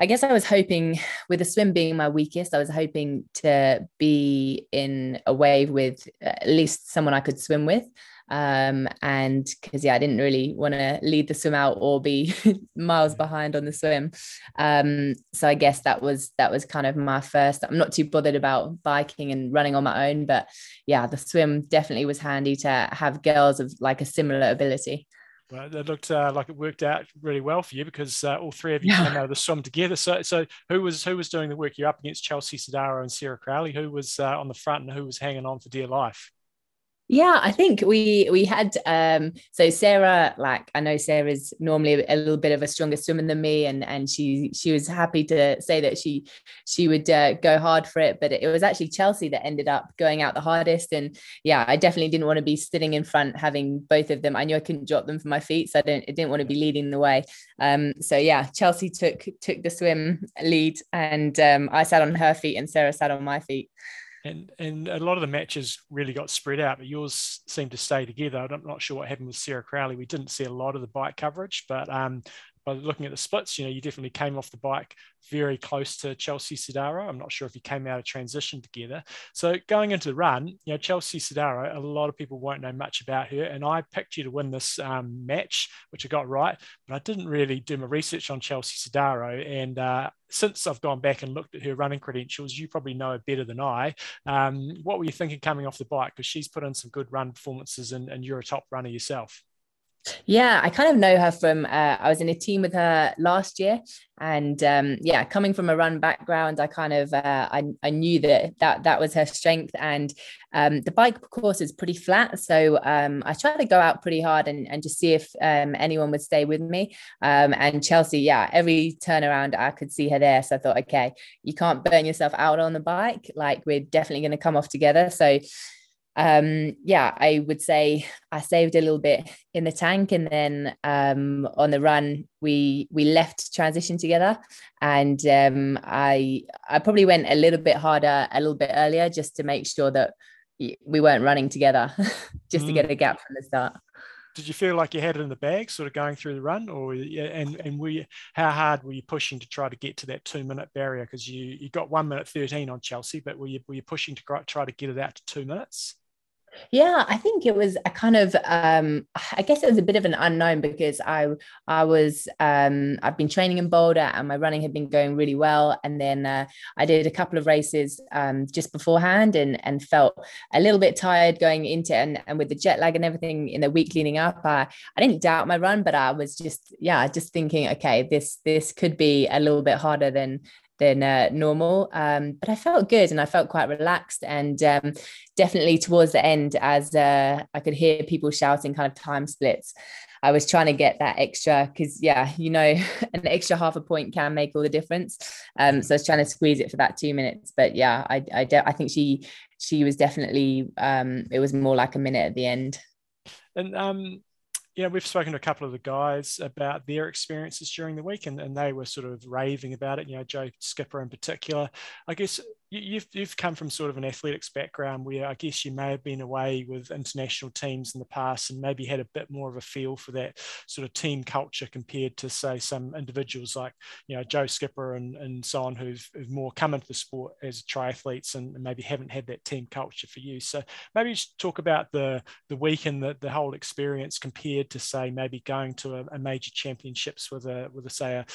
I guess I was hoping, with the swim being my weakest, I was hoping to be in a wave with at least someone I could swim with. Um, and because, yeah, I didn't really want to lead the swim out or be miles behind on the swim. Um, so I guess that was that was kind of my first. I'm not too bothered about biking and running on my own, but yeah, the swim definitely was handy to have girls of like a similar ability. Well, it looked uh, like it worked out really well for you because uh, all three of you yeah. came out of the swim together. So, so who was who was doing the work? You're up against Chelsea Sodaro and Sarah Crowley. Who was uh, on the front and who was hanging on for dear life? Yeah, I think we we had um so Sarah like I know Sarah's normally a little bit of a stronger swimmer than me and and she she was happy to say that she she would uh, go hard for it but it was actually Chelsea that ended up going out the hardest and yeah I definitely didn't want to be sitting in front having both of them. I knew I couldn't drop them from my feet so I didn't I didn't want to be leading the way. Um so yeah Chelsea took took the swim lead and um I sat on her feet and Sarah sat on my feet and and a lot of the matches really got spread out, but yours seemed to stay together. I'm not sure what happened with Sarah Crowley. We didn't see a lot of the bike coverage, but um, by looking at the splits, you know, you definitely came off the bike very close to Chelsea Sodaro. I'm not sure if you came out of transition together. So going into the run, you know, Chelsea Sodaro, a lot of people won't know much about her. And I picked you to win this um, match, which I got right, but I didn't really do my research on Chelsea Sodaro. And uh, since I've gone back and looked at her running credentials, you probably know her better than I. Um, what were you thinking coming off the bike? Because she's put in some good run performances and, and you're a top runner yourself. Yeah, I kind of know her from. Uh, I was in a team with her last year, and um, yeah, coming from a run background, I kind of uh, I, I knew that that that was her strength. And um, the bike course is pretty flat, so um, I tried to go out pretty hard and, and just see if um, anyone would stay with me. Um, and Chelsea, yeah, every turnaround I could see her there, so I thought, okay, you can't burn yourself out on the bike. Like we're definitely going to come off together. So um, yeah, I would say I saved a little bit in the tank, and then um, on the run we we left transition together, and um, I I probably went a little bit harder a little bit earlier just to make sure that we weren't running together, just mm. to get a gap from the start. Did you feel like you had it in the bag, sort of going through the run, or and and were you, how hard were you pushing to try to get to that two minute barrier? Because you you got one minute thirteen on Chelsea, but were you were you pushing to try to get it out to two minutes? Yeah, I think it was a kind of um, I guess it was a bit of an unknown because I I was um, I've been training in Boulder and my running had been going really well. And then uh, I did a couple of races um, just beforehand and and felt a little bit tired going into and, and with the jet lag and everything in the week leading up. I, I didn't doubt my run but I was just yeah just thinking okay this this could be a little bit harder than than uh, normal. Um, but I felt good and I felt quite relaxed. And um, definitely towards the end, as uh, I could hear people shouting kind of time splits, I was trying to get that extra because, yeah, you know, an extra half a point can make all the difference. Um, so I was trying to squeeze it for that two minutes. But yeah, I I, de- I think she she was definitely um, it was more like a minute at the end. And um, you know, we've spoken to a couple of the guys about their experiences during the week, and, and they were sort of raving about it. You know, Joe Skipper in particular. I guess you've you've come from sort of an athletics background where I guess you may have been away with international teams in the past and maybe had a bit more of a feel for that sort of team culture compared to say some individuals like you know Joe Skipper and, and so on who've, who've more come into the sport as triathletes and maybe haven't had that team culture for you. So maybe just talk about the the week and the, the whole experience compared to say maybe going to a, a major championships with a with a say a,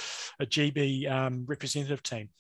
a GB um, representative team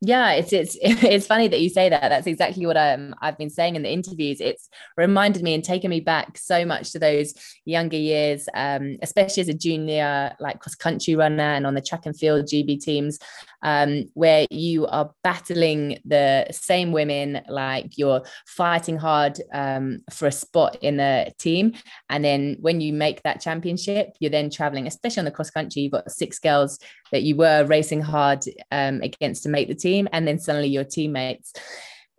yeah it's it's it's funny that you say that. That's exactly what um, i've been saying in the interviews. It's reminded me and taken me back so much to those younger years um, especially as a junior like cross country runner and on the track and field gb teams um, where you are battling the same women like you're fighting hard um, for a spot in the team and then when you make that championship you're then traveling especially on the cross country you've got six girls that you were racing hard um, against to make the team, and then suddenly your teammates.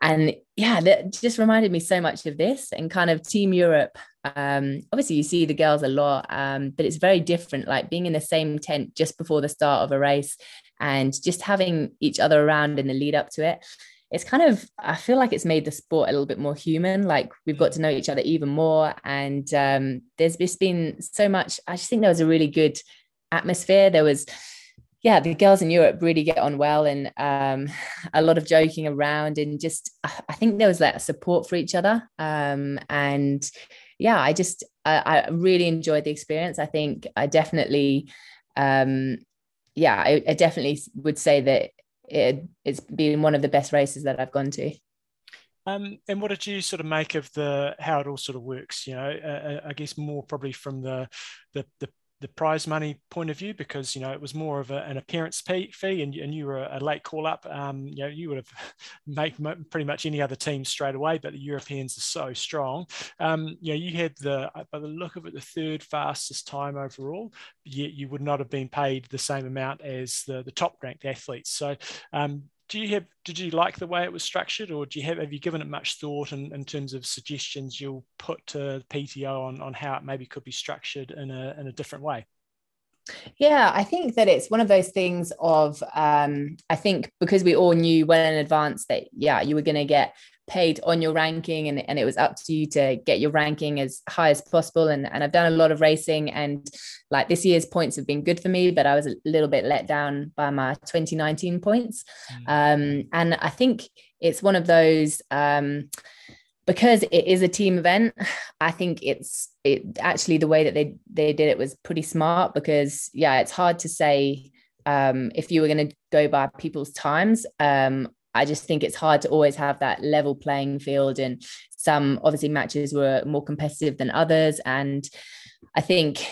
And yeah, that just reminded me so much of this and kind of Team Europe. Um, obviously, you see the girls a lot, um, but it's very different. Like being in the same tent just before the start of a race, and just having each other around in the lead up to it it's kind of i feel like it's made the sport a little bit more human like we've got to know each other even more and um, there's just been so much i just think there was a really good atmosphere there was yeah, the girls in Europe really get on well and um, a lot of joking around and just I think there was that support for each other. Um, and yeah, I just I, I, really enjoyed the experience. I think I definitely um, yeah, I, I, definitely would say that it, it's been one of the best races that I've gone to. Um, and what did you sort of make of the how it all sort of works? You know, uh, uh I guess more probably from the the, the the prize money point of view because you know it was more of a, an appearance fee, and, and you were a late call up. Um, you know you would have made pretty much any other team straight away, but the Europeans are so strong. Um, you know you had the by the look of it the third fastest time overall. Yet you would not have been paid the same amount as the the top ranked athletes. So um, do you have did you like the way it was structured or do you have have you given it much thought in, in terms of suggestions you'll put to PTO on, on how it maybe could be structured in a in a different way? Yeah, I think that it's one of those things of um, I think because we all knew well in advance that yeah, you were gonna get paid on your ranking and, and it was up to you to get your ranking as high as possible. And, and i've done a lot of racing and like this year's points have been good for me but i was a little bit let down by my 2019 points. Mm. um, and i think it's one of those um, because it is a team event i think it's it actually the way that they they did it was pretty smart because yeah it's hard to say um, if you were going to go by people's times. Um, I just think it's hard to always have that level playing field. And some obviously matches were more competitive than others. And I think,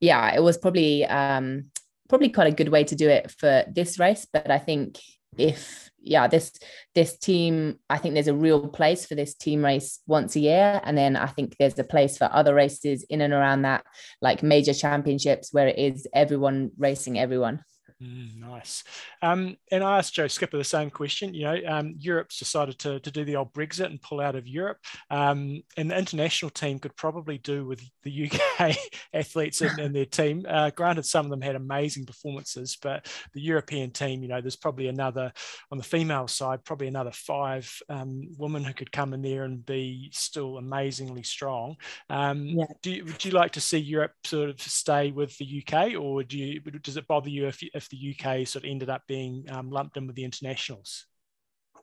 yeah, it was probably um, probably quite a good way to do it for this race. But I think if yeah, this this team, I think there's a real place for this team race once a year, and then I think there's a place for other races in and around that, like major championships where it is everyone racing everyone. Mm, nice. Um, and I asked Joe Skipper the same question. You know, um, Europe's decided to, to do the old Brexit and pull out of Europe. Um, and the international team could probably do with the UK athletes and, in, their team. Uh, granted, some of them had amazing performances, but the European team, you know, there's probably another, on the female side, probably another five um, women who could come in there and be still amazingly strong. Um, yeah. do you, would you like to see Europe sort of stay with the UK or do you, does it bother you if, if the UK sort of ended up being um, lumped in with the internationals?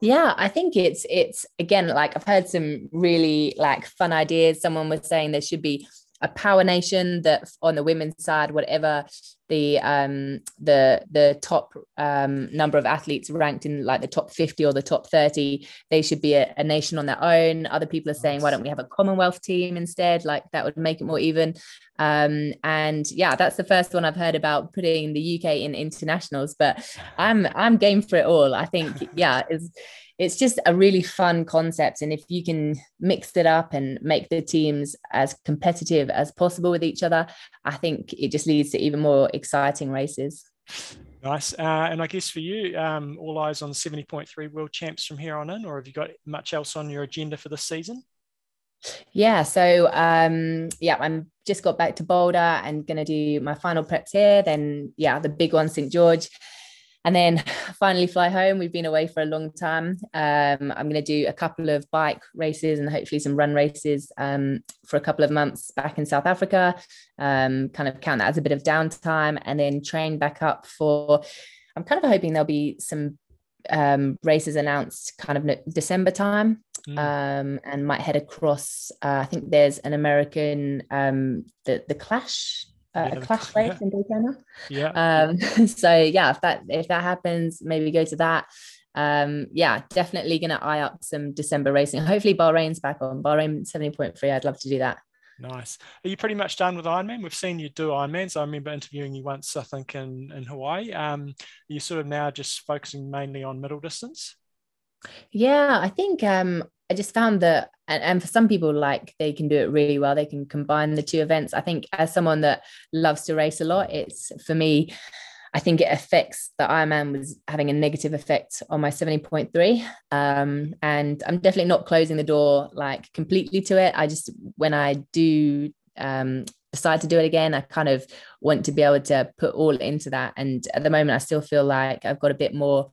Yeah, I think it's it's again like I've heard some really like fun ideas. Someone was saying there should be a power nation that on the women's side whatever the um the the top um number of athletes ranked in like the top 50 or the top 30 they should be a, a nation on their own. Other people are saying why don't we have a commonwealth team instead? Like that would make it more even. Um and yeah that's the first one i've heard about putting the uk in internationals but i'm i'm game for it all. I think yeah it's just a really fun concept. And if you can mix it up and make the teams as competitive as possible with each other, I think it just leads to even more exciting races. Nice. Uh, and I guess for you, um, all eyes on 70.3 world champs from here on in, or have you got much else on your agenda for this season? Yeah, so um, yeah, I'm just got back to Boulder and gonna do my final preps here. Then yeah, the big one, St George, and then finally fly home. We've been away for a long time. Um, I'm gonna do a couple of bike races and hopefully some run races um, for a couple of months back in South Africa. Um, kind of count that as a bit of downtime, and then train back up for. I'm kind of hoping there'll be some um, races announced kind of December time mm. um, and might head across. Uh, I think there's an American, um, the, the Clash. Uh, yeah, a clash race in Daytona. Yeah. Um, so yeah, if that if that happens, maybe go to that. Um, yeah, definitely gonna eye up some December racing. Hopefully Bahrain's back on. Bahrain 70.3. I'd love to do that. Nice. Are you pretty much done with Ironman? We've seen you do Ironmans. I remember interviewing you once, I think, in, in Hawaii. Um, are you sort of now just focusing mainly on middle distance? Yeah, I think um, I just found that, and, and for some people, like they can do it really well. They can combine the two events. I think as someone that loves to race a lot, it's for me, I think it affects the Ironman was having a negative effect on my 70.3. Um, and I'm definitely not closing the door like completely to it. I just, when I do um, decide to do it again, I kind of want to be able to put all into that. And at the moment, I still feel like I've got a bit more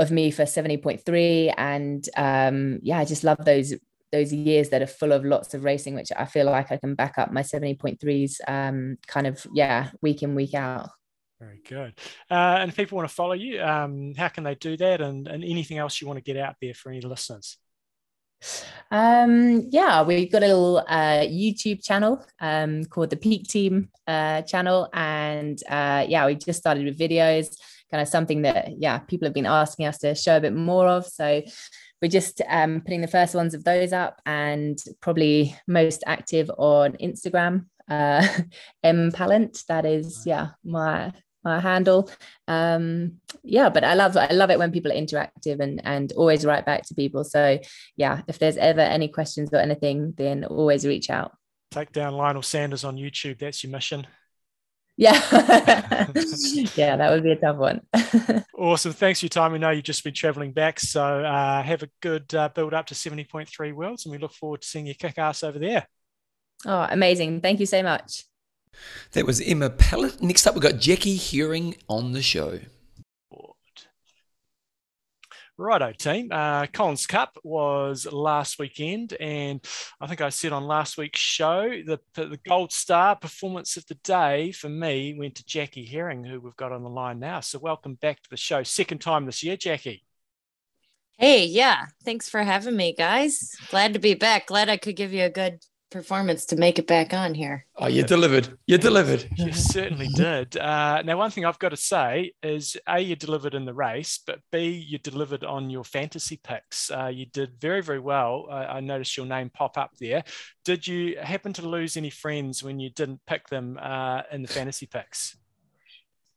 of me for 70.3. And um, yeah, I just love those those years that are full of lots of racing, which I feel like I can back up my 70.3s um, kind of, yeah, week in, week out. Very good. Uh, and if people want to follow you, um, how can they do that? And, and anything else you want to get out there for any listeners? Um, yeah, we've got a little uh, YouTube channel um, called the Peak Team uh, channel. And uh, yeah, we just started with videos, kind of something that, yeah, people have been asking us to show a bit more of. So we're just um, putting the first ones of those up and probably most active on Instagram. Uh, M Pallant, that is, yeah, my my handle. Um, yeah, but I love I love it when people are interactive and and always write back to people. So yeah, if there's ever any questions or anything, then always reach out. Take down Lionel Sanders on YouTube. That's your mission. Yeah. yeah, that would be a tough one. awesome. Thanks for your time. We know you've just been traveling back. So uh, have a good uh, build up to 70.3 Worlds and we look forward to seeing you kick ass over there. Oh, amazing. Thank you so much. That was Emma Pallant. Next up, we've got Jackie Hering on the show. Righto, team. Uh, Collins Cup was last weekend, and I think I said on last week's show the the gold star performance of the day for me went to Jackie Hering, who we've got on the line now. So welcome back to the show, second time this year, Jackie. Hey, yeah, thanks for having me, guys. Glad to be back. Glad I could give you a good performance to make it back on here. Oh, you delivered. You delivered. You certainly did. Uh, now, one thing I've got to say is A, you delivered in the race, but B, you delivered on your fantasy picks. Uh, you did very, very well. I, I, noticed your name pop up there. Did you happen to lose any friends when you didn't pick them uh, in the fantasy picks?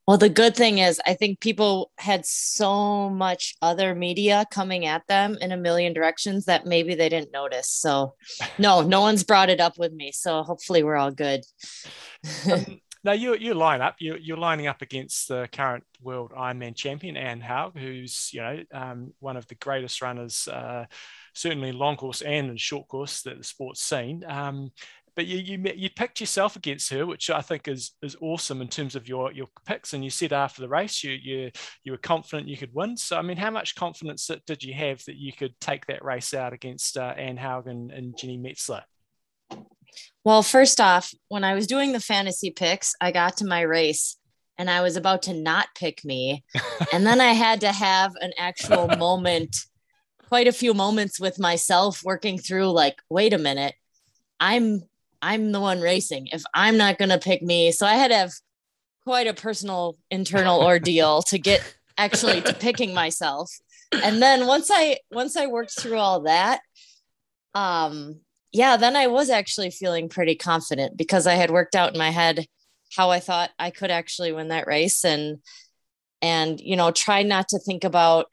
Well, the good thing is, I think people had so much other media coming at them in a million directions that maybe they didn't notice. So, no, no one's brought it up with me. So, hopefully, we're all good. um, now, you you line up. You you're lining up against the current world Ironman champion Anne Haug, who's you know um, one of the greatest runners. Uh, certainly long course and in short course that the sport's seen. Um, but you you you picked yourself against her, which I think is is awesome in terms of your your picks. And you said after the race, you you you were confident you could win. So I mean, how much confidence did you have that you could take that race out against uh, Anne Haugen and Jeanni Metzler? Well, first off, when I was doing the fantasy picks, I got to my race and I was about to not pick me, and then I had to have an actual moment, quite a few moments with myself, working through like, wait a minute. I'm I'm the one racing. If I'm not going to pick me, so I had to have quite a personal internal ordeal to get actually to picking myself. And then once I once I worked through all that, um yeah, then I was actually feeling pretty confident because I had worked out in my head how I thought I could actually win that race and and you know, try not to think about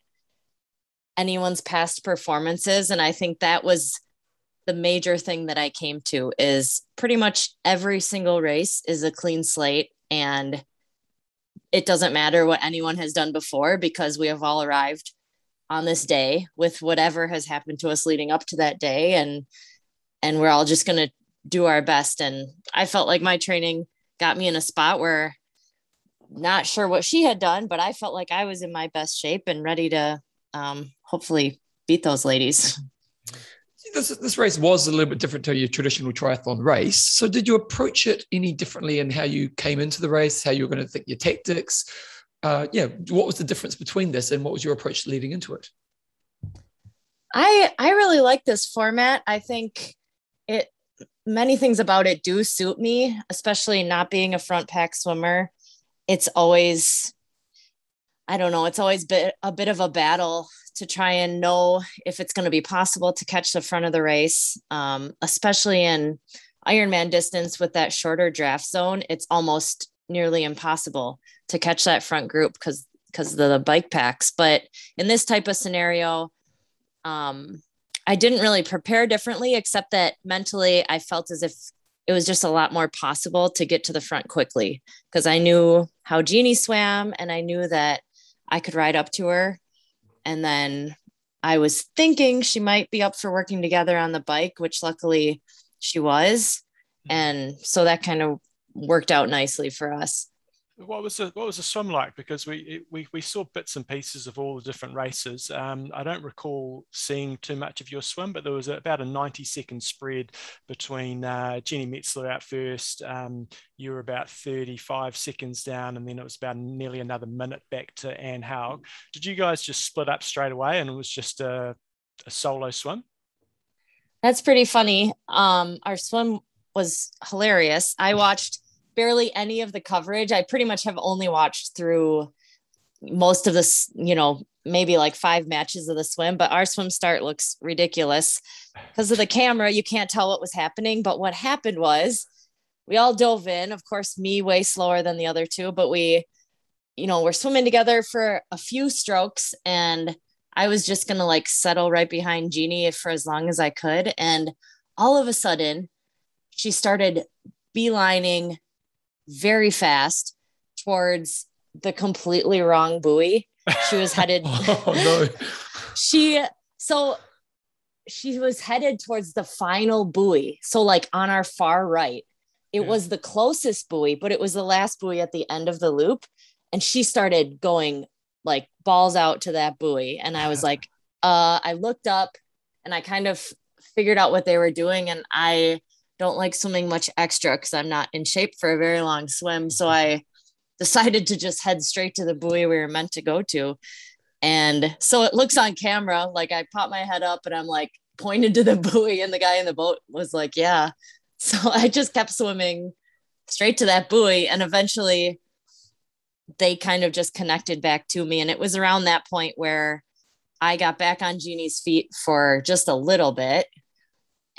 anyone's past performances and I think that was the major thing that I came to is pretty much every single race is a clean slate and it doesn't matter what anyone has done before because we have all arrived on this day with whatever has happened to us leading up to that day and and we're all just going to do our best. And I felt like my training got me in a spot where not sure what she had done, but I felt like I was in my best shape and ready to um, hopefully beat those ladies. This, this race was a little bit different to your traditional triathlon race. So, did you approach it any differently in how you came into the race, how you were going to think your tactics? Uh, yeah, what was the difference between this and what was your approach leading into it? I I really like this format. I think it many things about it do suit me, especially not being a front pack swimmer. It's always I don't know, it's always been a bit of a battle to try and know if it's going to be possible to catch the front of the race, um, especially in Ironman distance with that shorter draft zone. It's almost nearly impossible to catch that front group because because of the bike packs. But in this type of scenario, um, I didn't really prepare differently, except that mentally I felt as if it was just a lot more possible to get to the front quickly because I knew how Jeanni swam and I knew that I could ride up to her. And then I was thinking she might be up for working together on the bike, which luckily she was. Mm-hmm. And so that kind of worked out nicely for us what was the what was the swim like? Because we we we saw bits and pieces of all the different races. Um, I don't recall seeing too much of your swim, but there was about a ninety second spread between uh, Jeanni Metzler out first. Um, you were about thirty five seconds down, and then it was about nearly another minute back to Anne Haug. Did you guys just split up straight away, and it was just a, a solo swim? That's pretty funny. Um, our swim was hilarious. I watched barely any of the coverage. I pretty much have only watched through most of this, you know, maybe like five matches of the swim, but our swim start looks ridiculous because of the camera. You can't tell what was happening. But what happened was we all dove in, of course, me way slower than the other two, but we, you know, we're swimming together for a few strokes and I was just going to like settle right behind Jeanni for as long as I could. And all of a sudden, she started beelining very fast towards the completely wrong buoy. She was headed. oh, no. she so she was headed towards the final buoy. So like on our far right, it yeah. was the closest buoy, but it was the last buoy at the end of the loop. And she started going like balls out to that buoy. And I was like, uh, I looked up and I kind of figured out what they were doing. And I don't like swimming much extra because I'm not in shape for a very long swim. So mm-hmm. I decided to just head straight to the buoy we were meant to go to. And so it looks on camera like I pop my head up and I'm like pointed to the buoy, and the guy in the boat was like, Yeah. So I just kept swimming straight to that buoy. And eventually they kind of just connected back to me. And it was around that point where I got back on Jeanni's feet for just a little bit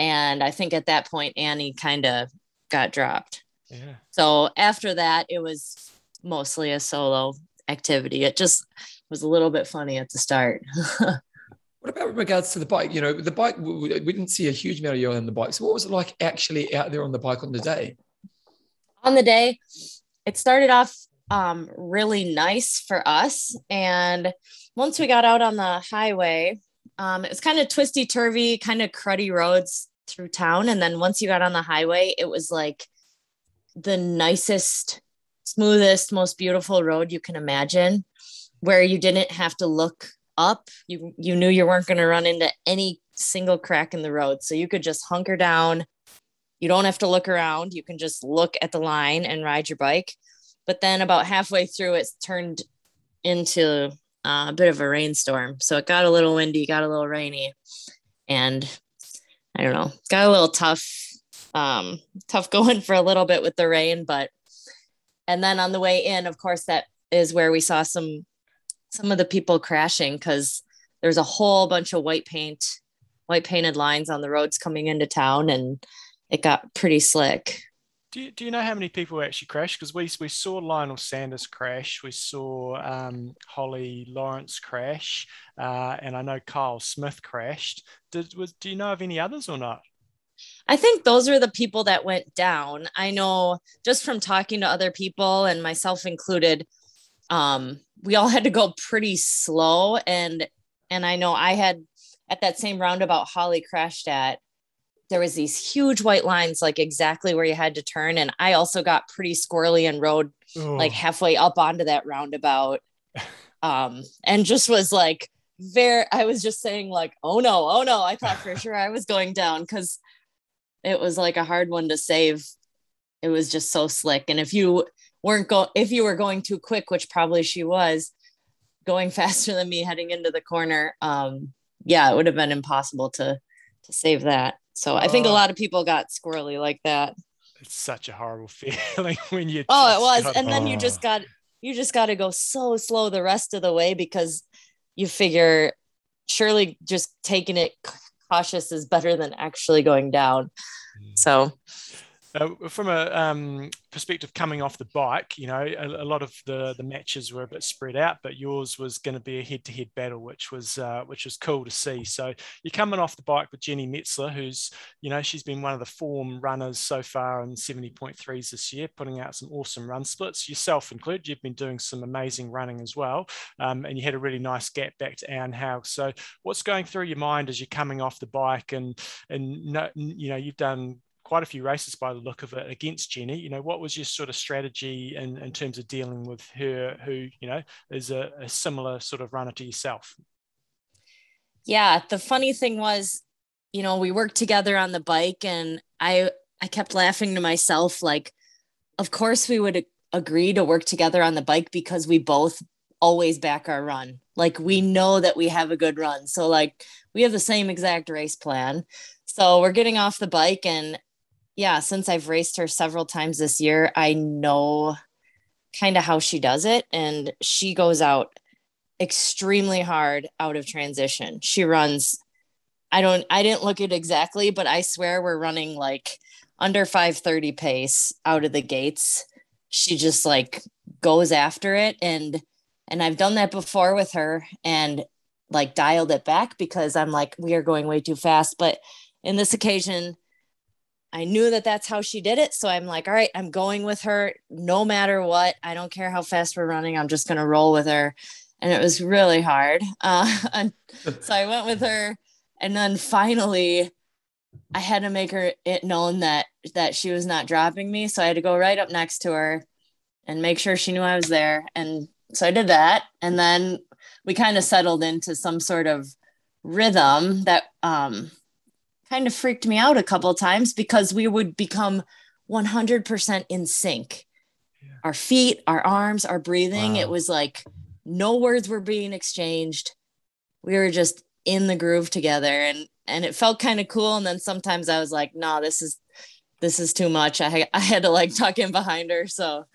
and I think at that point, Annie kind of got dropped. Yeah. So after that, it was mostly a solo activity. It just was a little bit funny at the start. what about regards to the bike? You know, the bike, we didn't see a huge amount of you on the bike. So what was it like actually out there on the bike on the day? On the day, it started off um, really nice for us. And once we got out on the highway, um, it was kind of twisty turvy, kind of cruddy roads through town. And then once you got on the highway, it was like the nicest, smoothest, most beautiful road you can imagine, where you didn't have to look up. You you knew you weren't going to run into any single crack in the road. So you could just hunker down. You don't have to look around. You can just look at the line and ride your bike. But then about halfway through, it's turned into uh, a bit of a rainstorm. So it got a little windy, got a little rainy. And I don't know, got a little tough, um, tough going for a little bit with the rain, but and then on the way in, of course, that is where we saw some some of the people crashing because there's a whole bunch of white paint, white painted lines on the roads coming into town, and it got pretty slick. Do you, do you know how many people actually crashed? Because we, we saw Lionel Sanders crash, we saw um, Holly Lawrence crash, uh, and I know Kyle Smith crashed. Did, was, do you know of any others or not? I think those are the people that went down. I know just from talking to other people and myself included, um, we all had to go pretty slow. And and I know I had at that same roundabout Holly crashed at there was these huge white lines like exactly where you had to turn and i also got pretty squirrely and rode oh. like halfway up onto that roundabout um and just was like very i was just saying like oh no oh no i thought for sure i was going down because it was like a hard one to save it was just so slick and if you weren't go if you were going too quick which probably she was going faster than me heading into the corner um yeah it would have been impossible to to save that so I think a oh. lot of people got squirrely like that. It's such a horrible feeling when you. Oh, it was, got, and then oh. you just got you just got to go so slow the rest of the way because you figure surely just taking it cautious is better than actually going down. Mm. So uh, from a um, perspective coming off the bike, you know, a, a, lot of the the matches were a bit spread out, but yours was going to be a head to head battle, which was uh, which was cool to see. So you're coming off the bike with Jeanni Metzler, who's you know she's been one of the form runners so far in 70.3s this year, putting out some awesome run splits. Yourself included, you've been doing some amazing running as well, um, and you had a really nice gap back to Anne Haug. So what's going through your mind as you're coming off the bike and and you know you've done quite a few races by the look of it against Jeanni. You know, what was your sort of strategy in, in terms of dealing with her, who, you know, is a, a similar sort of runner to yourself? Yeah. The funny thing was, you know, we worked together on the bike and I, I kept laughing to myself, like, of course we would agree to work together on the bike because we both always back our run. Like we know that we have a good run. So like we have the same exact race plan. So we're getting off the bike and yeah, since I've raced her several times this year, I know kind of how she does it. And she goes out extremely hard out of transition. She runs, I don't, I didn't look at exactly, but I swear we're running like under 530 pace out of the gates. She just like goes after it. And, and I've done that before with her and like dialed it back because I'm like, we are going way too fast. But in this occasion, I knew that that's how she did it. So I'm like, all right, I'm going with her no matter what. I don't care how fast we're running. I'm just going to roll with her. And it was really hard. Uh, so I went with her. And then finally, I had to make her it known that that she was not dropping me. So I had to go right up next to her and make sure she knew I was there. And so I did that. And then we kind of settled into some sort of rhythm that um kind of freaked me out a couple times because we would become 100% in sync. Yeah. Our feet, our arms, our breathing. Wow. It was like no words were being exchanged. We were just in the groove together and and it felt kind of cool and then sometimes I was like, "No, nah, this is this is too much." I I had to like tuck in behind her. So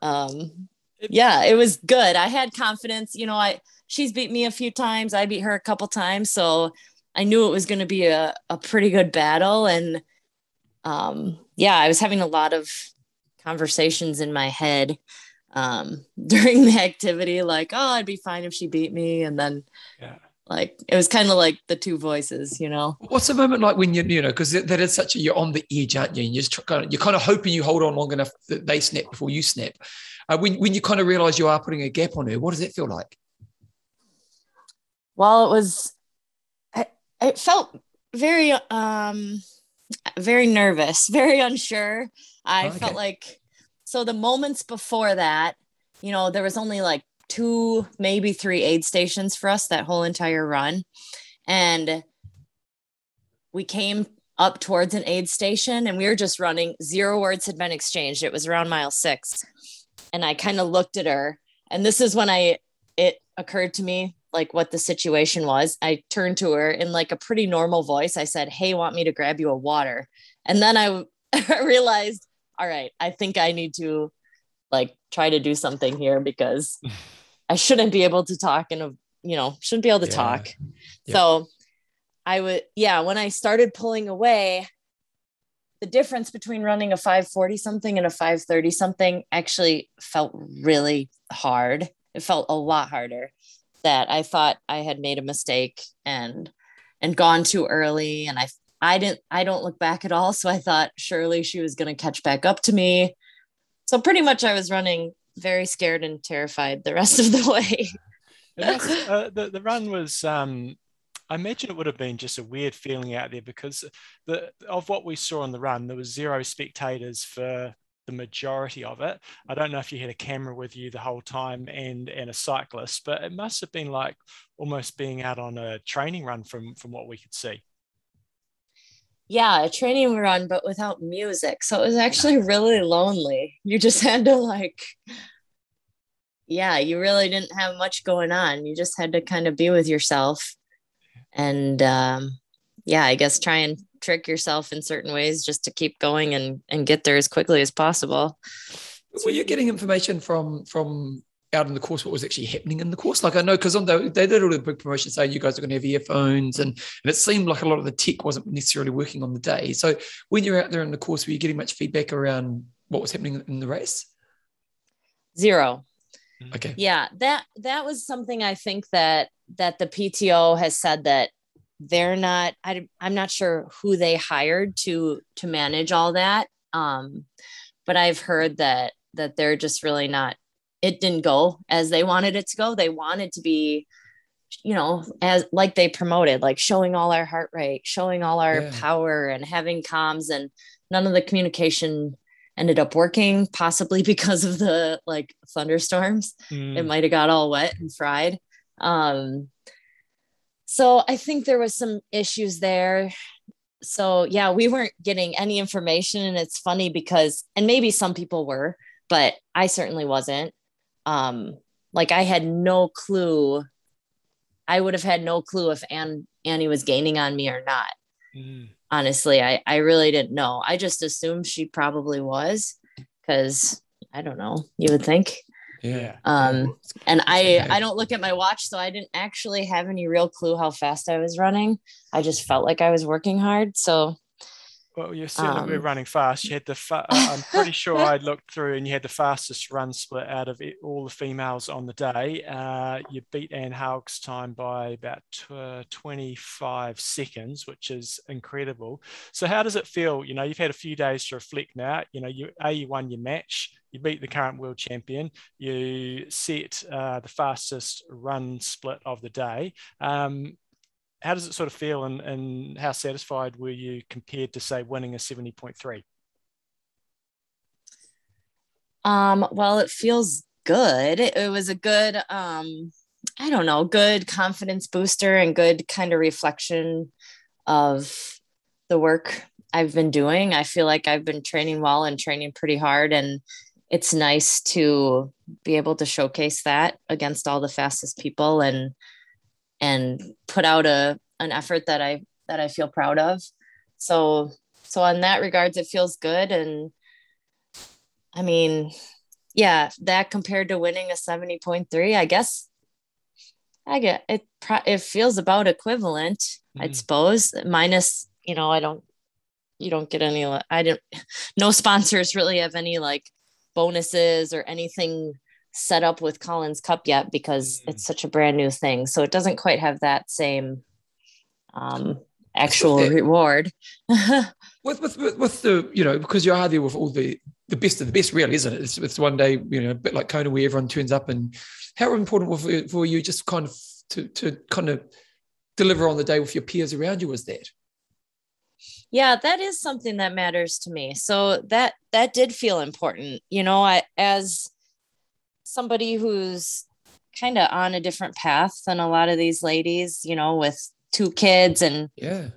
um yeah, it was good. I had confidence, you know, I she's beat me a few times. I beat her a couple times, so I knew it was going to be a, a pretty good battle. And um, yeah, I was having a lot of conversations in my head um, during the activity, like, oh, I'd be fine if she beat me. And then, yeah. like, it was kind of like the two voices, you know? What's the moment like when you, you know, because that is such a, you're on the edge, aren't you? And you're just kind of, you're kind of hoping you hold on long enough that they snap before you snap. Uh, when, when you kind of realize you are putting a gap on her, what does it feel like? Well, it was it felt very um very nervous, very unsure. I okay. felt like so the moments before that, you know, there was only like two, maybe three aid stations for us that whole entire run. And we came up towards an aid station and we were just running. Zero words had been exchanged. It was around mile six. And I kind of looked at her. And this is when I it occurred to me like what the situation was. I turned to her in like a pretty normal voice. I said, Hey, want me to grab you a water? And then I realized, all right, I think I need to like try to do something here because I shouldn't be able to talk and, you know, shouldn't be able to yeah. talk. Yeah. So I would, yeah, when I started pulling away, the difference between running a 540 something and a 530 something actually felt really hard. It felt a lot harder that I thought I had made a mistake and and gone too early and I I didn't I don't look back at all so I thought surely she was going to catch back up to me. So pretty much I was running very scared and terrified the rest of the way. uh, the, the run was um I imagine it would have been just a weird feeling out there because the of what we saw on the run, there was zero spectators for the majority of it. I don't know if you had a camera with you the whole time and and a cyclist, but it must have been like almost being out on a training run from from what we could see. Yeah, a training run, but without music. So it was actually really lonely. You just had to like yeah, you really didn't have much going on. You just had to kind of be with yourself and um yeah, I guess try and trick yourself in certain ways just to keep going and and get there as quickly as possible. Were you getting information from from out in the course what was actually happening in the course? Like I know because on the they did all the big promotion saying you guys are going to have earphones and and it seemed like a lot of the tech wasn't necessarily working on the day. So when you're out there in the course, were you getting much feedback around what was happening in the race? Zero. Okay. Yeah, that that was something I think that that the PTO has said that they're not I, i'm not sure who they hired to to manage all that um but i've heard that that they're just really not it didn't go as they wanted it to go they wanted to be you know as like they promoted like showing all our heart rate showing all our yeah. power and having comms and none of the communication ended up working possibly because of the like thunderstorms mm. it might have got all wet and fried um so I think there was some issues there. So yeah, we weren't getting any information and it's funny because and maybe some people were, but I certainly wasn't. Um like I had no clue I would have had no clue if Ann, Annie was gaining on me or not. Mm. Honestly, I, I really didn't know. I just assumed she probably was because I don't know. You would think. Yeah. Um, and I I don't look at my watch, so I didn't actually have any real clue how fast I was running. I just felt like I was working hard. So well, you said um, we were running fast. You had the, fa- I'm pretty sure I looked through and you had the fastest run split out of it, all the females on the day. Uh, you beat Anne Haug's time by about tw- 25 seconds, which is incredible. So, how does it feel? You know, you've had a few days to reflect now. You know, you A, you won your match, you beat the current world champion, you set uh, the fastest run split of the day. Um, how does it sort of feel and, and how satisfied were you compared to say winning a 70.3 um, well it feels good. It, was a good um, i don't know good confidence booster and good kind of reflection of the work i've been doing. I feel like i've been training well and training pretty hard and it's nice to be able to showcase that against all the fastest people and and put out a an effort that I that I feel proud of. So so on that regards it feels good and I mean yeah, that compared to winning a 70.3, I guess I get it it feels about equivalent, mm-hmm. I'd suppose, minus, you know, I don't you don't get any I didn't no sponsors really have any like bonuses or anything set up with Collins Cup yet because mm-hmm. it's such a brand new thing. So it doesn't quite have that same um, actual reward. with, with, with with the you know because you are there with all the the best of the best, really, isn't it? It's, it's one day you know a bit like Kona where everyone turns up, and how important was for you just kind of to to kind of deliver on the day with your peers around you was that? yeah that is something that matters to me so that that did feel important you know i as somebody who's kind of on a different path than a lot of these ladies, you know, with two kids and yeah,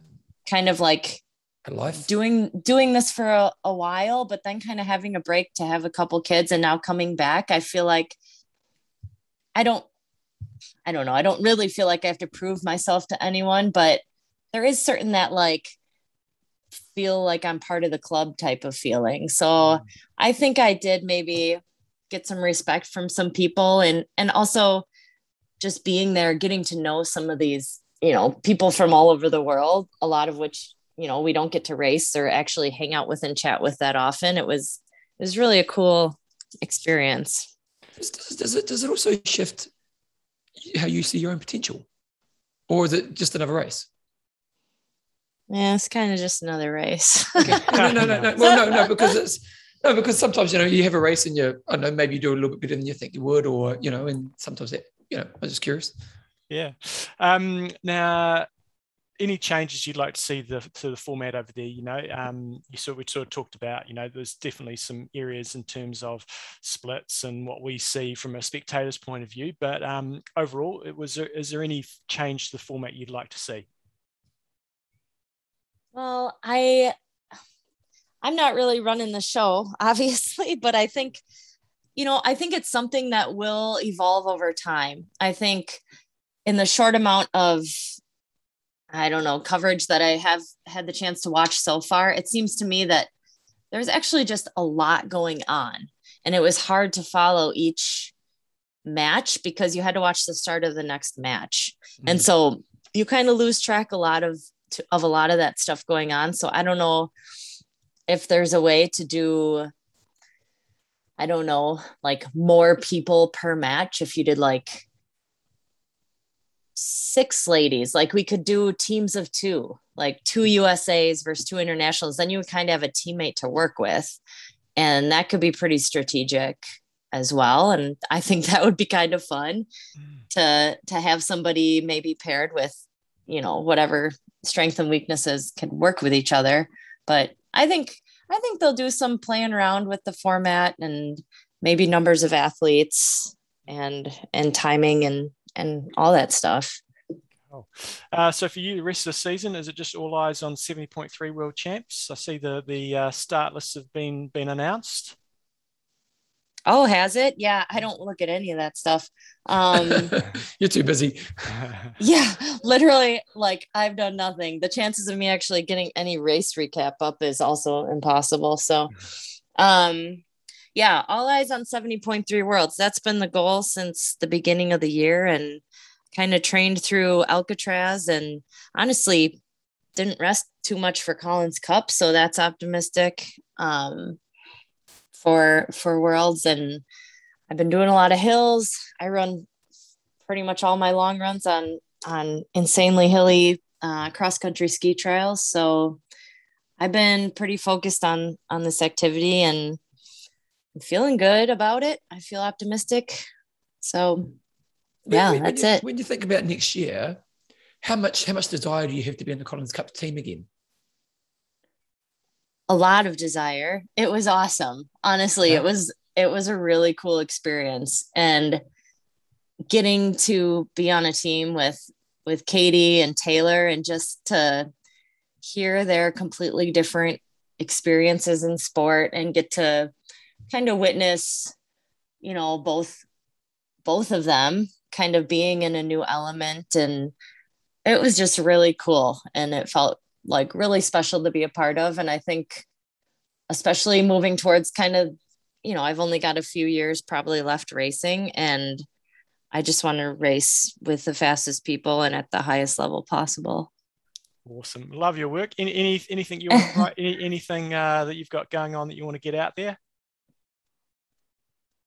kind of like life doing doing this for a, a while, but then kind of having a break to have a couple kids and now coming back. I feel like I don't I don't know. I don't really feel like I have to prove myself to anyone, but there is certain that like feel like I'm part of the club type of feeling. So mm. I think I did maybe get some respect from some people and and also just being there getting to know some of these you know people from all over the world a lot of which you know we don't get to race or actually hang out with and chat with that often. It was it was really a cool experience. Does, does it does it also shift how you see your own potential? Or is it just another race? Yeah it's kind of just another race. Okay. no no no no. Well no no because it's no, because sometimes you know you have a race and you I don't know maybe you do a little bit better than you think you would, or you know, and sometimes it you know I'm just curious. Yeah. Um, now any changes you'd like to see the, to the format over there? You know, um, you sort we sort of talked about. You know, there's definitely some areas in terms of splits and what we see from a spectator's point of view. But um, overall, it was there, is there any change to the format you'd like to see? Well, I I'm not really running the show, obviously, but I think you know, I think it's something that will evolve over time. I think in the short amount of I don't know, coverage that I have had the chance to watch so far, it seems to me that there's actually just a lot going on. And it was hard to follow each match because you had to watch the start of the next match. Mm-hmm. And so you kind of lose track a lot of of a lot of that stuff going on. So I don't know if there's a way to do I don't know, like more people per match if you did like six ladies like we could do teams of two like two usas versus two internationals then you would kind of have a teammate to work with. And that could be pretty strategic as well. And i think that would be kind of fun mm. to to have somebody maybe paired with you know whatever strengths and weaknesses can work with each other. But i think i think they'll do some playing around with the format and maybe numbers of athletes and and timing and and all that stuff. Oh. Uh, so for you, the rest of the season, is it just all eyes on 70.3 world champs? I see the the uh, start lists have been been announced. Oh, has it? Yeah, I don't look at any of that stuff. Um, You're too busy. yeah, literally, like I've done nothing. The chances of me actually getting any race recap up is also impossible. So, um, yeah, all eyes on 70.3 worlds. That's been the goal since the beginning of the year and kind of trained through Alcatraz and honestly didn't rest too much for Collins Cup. So that's optimistic um, for for worlds. And I've been doing a lot of hills. I run pretty much all my long runs on on insanely hilly uh, cross country ski trails. So I've been pretty focused on on this activity and I'm feeling good about it. I feel optimistic. So yeah, when, that's when you, it. When you think about next year, how much how much desire do you have to be in the Collins Cup team again? A lot of desire. It was awesome. Honestly, yeah. it was it was a really cool experience and getting to be on a team with with Katie and Taylor and just to hear their completely different experiences in sport and get to kind of witness you know both both of them kind of being in a new element and it was just really cool and it felt like really special to be a part of. And i think especially moving towards kind of you know i've only got a few years probably left racing and i just want to race with the fastest people and at the highest level possible. Awesome. Love your work. Any, any anything you want to write any, anything uh, that you've got going on that you want to get out there?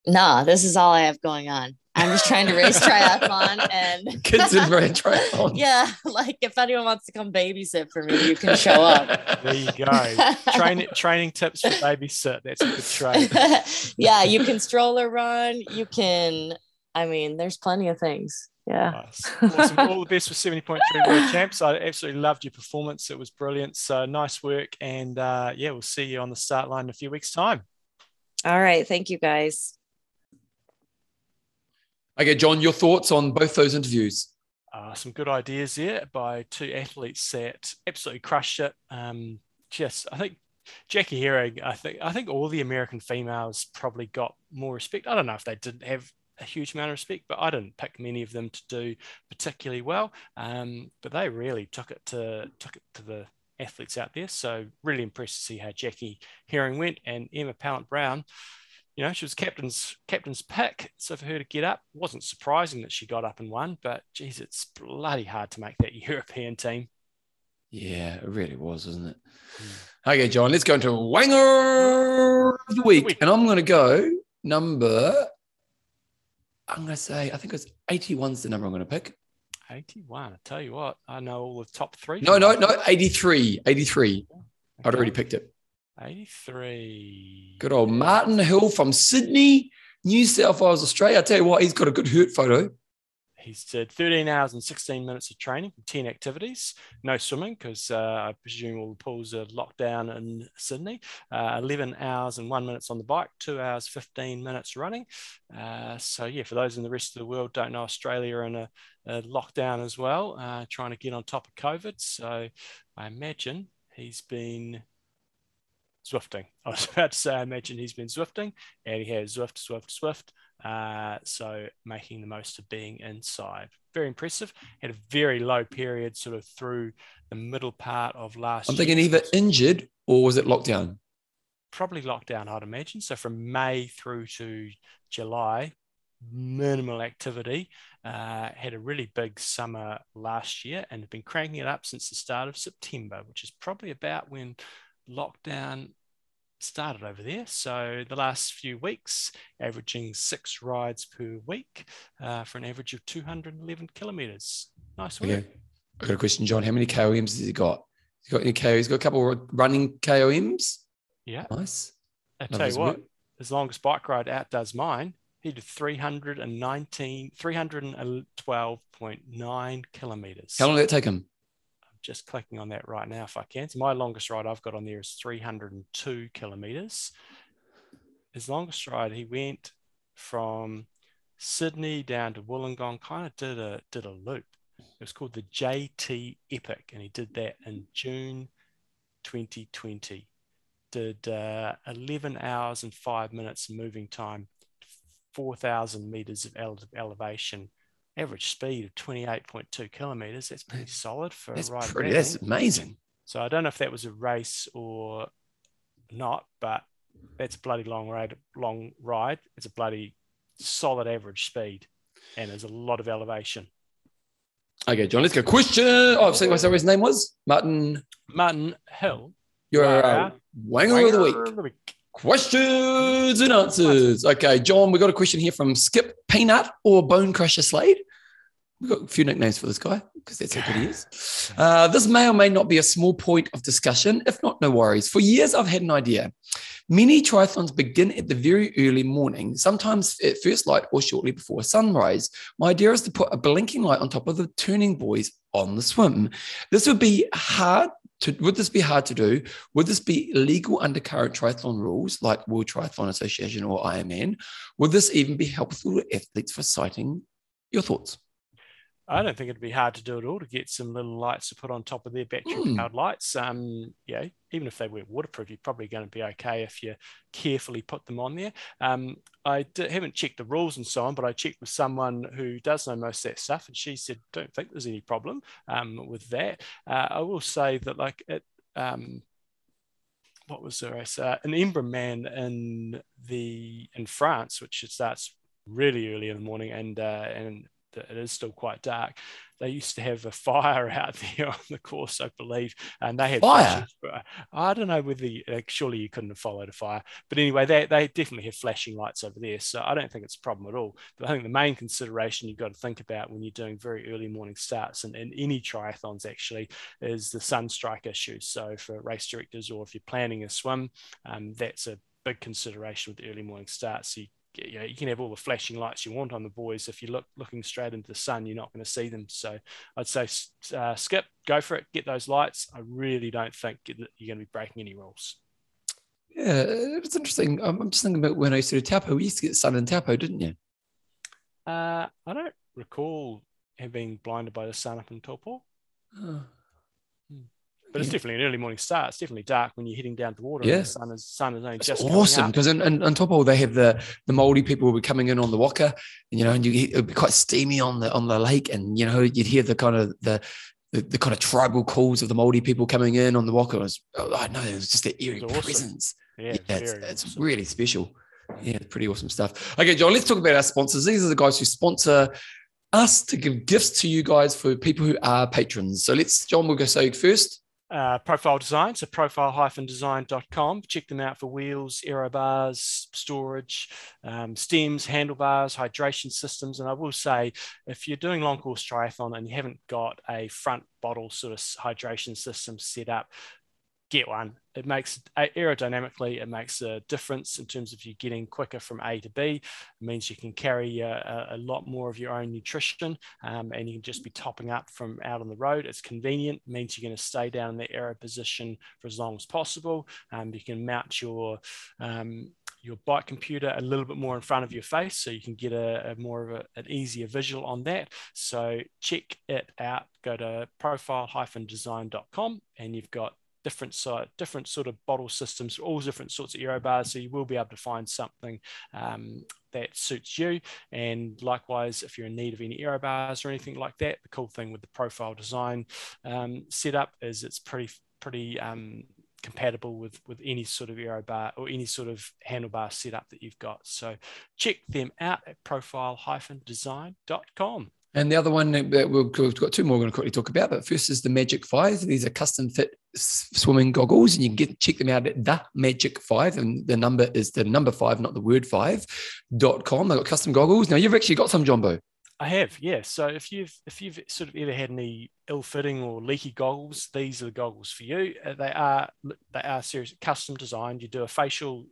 No, this is all I have going on. I'm just trying to race triathlon and kids in race triathlon. yeah, like if anyone wants to come babysit for me, you can show up. There you go. training training tips for babysit. That's a good trade. yeah, you can stroller run. You can. I mean, there's plenty of things. Yeah. Nice. Awesome. All the best for 70.3 world champs. I absolutely loved your performance. It was brilliant. So nice work. And uh, yeah, we'll see you on the start line in a few weeks' time. All right. Thank you guys. Okay, John, your thoughts on both those interviews? Uh, some good ideas there by two athletes that absolutely crushed it. Um, just, I think Jackie Hering, I think, I think all the American females probably got more respect. I don't know if they didn't have a huge amount of respect, but I didn't pick many of them to do particularly well. Um, but they really took it to took it to the athletes out there. So really impressed to see how Jackie Hering went and Emma Pallant-Browne you know, she was captain's captain's pick. So for her to get up wasn't surprising that she got up and won, but geez, it's bloody hard to make that European team. Yeah, it really was, wasn't it? Mm. Okay, John, let's go into Wanger of the week. And I'm going to go number, I'm going to say, I think it's 81's the number I'm going to pick. 81. I tell you what, I know all the top three. No, no, no, 83. 83. Okay. I'd already picked it. 83. Good old Martin Hill from Sydney, New South Wales, Australia. I tell you what, he's got a good hurt photo. He said 13 hours and 16 minutes of training, 10 activities, no swimming because uh, I presume all the pools are locked down in Sydney. Uh, 11 hours and one minutes on the bike, two hours 15 minutes running. Uh, so yeah, for those in the rest of the world don't know, Australia in a, a lockdown as well, uh, trying to get on top of COVID. So I imagine he's been Zwifting. I was about to say, I imagine he's been Zwifting, and he has Zwift, Zwift, Zwift. Uh, so making the most of being inside. Very impressive. Had a very low period sort of through the middle part of last I'm thinking either injured or was it lockdown? Probably lockdown, I'd imagine. So from May through to July, minimal activity. Uh, had a really big summer last year and have been cranking it up since the start of September, which is probably about when lockdown started over there. So the last few weeks, averaging six rides per week uh, for an average of 211 kilometers. Nice work. Okay. I got a question, John. How many KOMs has he got? He's got any KOMs? He's got a couple of running KOMs. Yeah. Nice. I tell you what, work. his longest bike ride outdoes mine. He did 319, 312.9 kilometers. How long did it take him? Just clicking on that right now if I can. So my longest ride I've got on there is 302 kilometers. His longest ride, he went from Sydney down to Wollongong, kind of did a did a loop. It was called the JT Epic, and he did that in June 2020. Did uh, 11 hours and five minutes moving time, 4,000 meters of elevation average speed of 28.2 kilometers. That's pretty solid for that's a ride. Pretty, that's amazing. So I don't know if that was a race or not, but that's a bloody long ride. Long ride. It's a bloody solid average speed, and there's a lot of elevation. Okay, John, let's go. Question. Oh, I've seen what his name was? Martin. Martin Hill. You're a wanger, wanger of the week. Of the week. Questions and answers. Okay, John, we got a question here from Skip Peanut or Bone Crusher Slade. We've got a few nicknames for this guy because that's how good he is. Uh, this may or may not be a small point of discussion. If not, no worries. For years, I've had an idea. Many triathlons begin at the very early morning, sometimes at first light or shortly before sunrise. My idea is to put a blinking light on top of the turning buoys on the swim. This would be hard to, would this be hard to do? Would this be legal under current triathlon rules like World Triathlon Association or Ironman? Would this even be helpful to athletes for sighting? Your thoughts? I don't think it'd be hard to do it all to get some little lights to put on top of their battery powered mm. lights. Um, yeah, even if they weren't waterproof, you're probably going to be okay if you carefully put them on there. Um, I d- haven't checked the rules and so on, but I checked with someone who does know most of that stuff, and she said, "Don't think there's any problem um, with that." Uh, I will say that, like it. Um, what was the race? Uh, an Embrunman in the in France, which starts really early in the morning, and uh, and it is still quite dark. They used to have a fire out there on the course, I believe, and they had fire. Flashes, I don't know whether you, surely you couldn't have followed a fire, but anyway, they, they definitely have flashing lights over there. So I don't think it's a problem at all. But I think the main consideration you've got to think about when you're doing very early morning starts and, and any triathlons actually is the sun strike issue. So for race directors or if you're planning a swim, um, that's a big consideration with the early morning starts. So you you know you can have all the flashing lights you want on the buoys. If you look looking straight into the sun you're not going to see them. So i'd say uh, skip go for it. Get those lights. I really don't think that you're going to be breaking any rules. Yeah it's interesting. I'm just thinking about when i used to do taupo. We used to get sun in taupo didn't you? Uh, i don't recall having blinded by the sun up in taupo. Oh. But it's definitely an early morning start. It's definitely dark when you're heading down to the water. Yeah. the sun is sun is only just awesome because and on top of all they have the the Maori people will be coming in on the waka, and you know, and you it'd be quite steamy on the on the lake, and you know, you'd hear the kind of the the, the kind of tribal calls of the Maori people coming in on the waka. Was, oh, I know it was just that eerie awesome. presence. Yeah, yeah it's, it's awesome. really special. Yeah, pretty awesome stuff. Okay, John, let's talk about our sponsors. These are the guys who sponsor us to give gifts to you guys for people who are patrons. So let's, John, we'll go say first uh, profile design, so profile-design.com. Check them out for wheels, aero bars, storage, um, stems, handlebars, hydration systems. And I will say, if you're doing long course triathlon and you haven't got a front bottle sort of hydration system set up, get one. It makes aerodynamically, it makes a difference in terms of you getting quicker from A to B. It means you can carry a, a lot more of your own nutrition um, and you can just be topping up from out on the road. It's convenient, it means you're going to stay down in the aero position for as long as possible. Um, you can mount your um, your bike computer a little bit more in front of your face so you can get a, a more of a, an easier visual on that. So check it out. Go to profile-design.com and you've got different sort, different sort of bottle systems, all different sorts of aero bars. So you will be able to find something um, that suits you. And likewise, if you're in need of any aero bars or anything like that, the cool thing with the profile design um, setup is it's pretty pretty um, compatible with with any sort of aero bar or any sort of handlebar setup that you've got. So check them out at profile-design.com. And the other one that we've got two more we're going to quickly talk about. But first is the Magic Five. These are custom fit swimming goggles, and you can get check them out at the Magic Five. And the number is the number five, not the word five. dot com. They've got custom goggles. Now you've actually got some, Jumbo. I have, yeah. So if you've if you've sort of ever had any ill-fitting or leaky goggles, these are the goggles for you. Uh, they are they are serious custom designed. You do a facial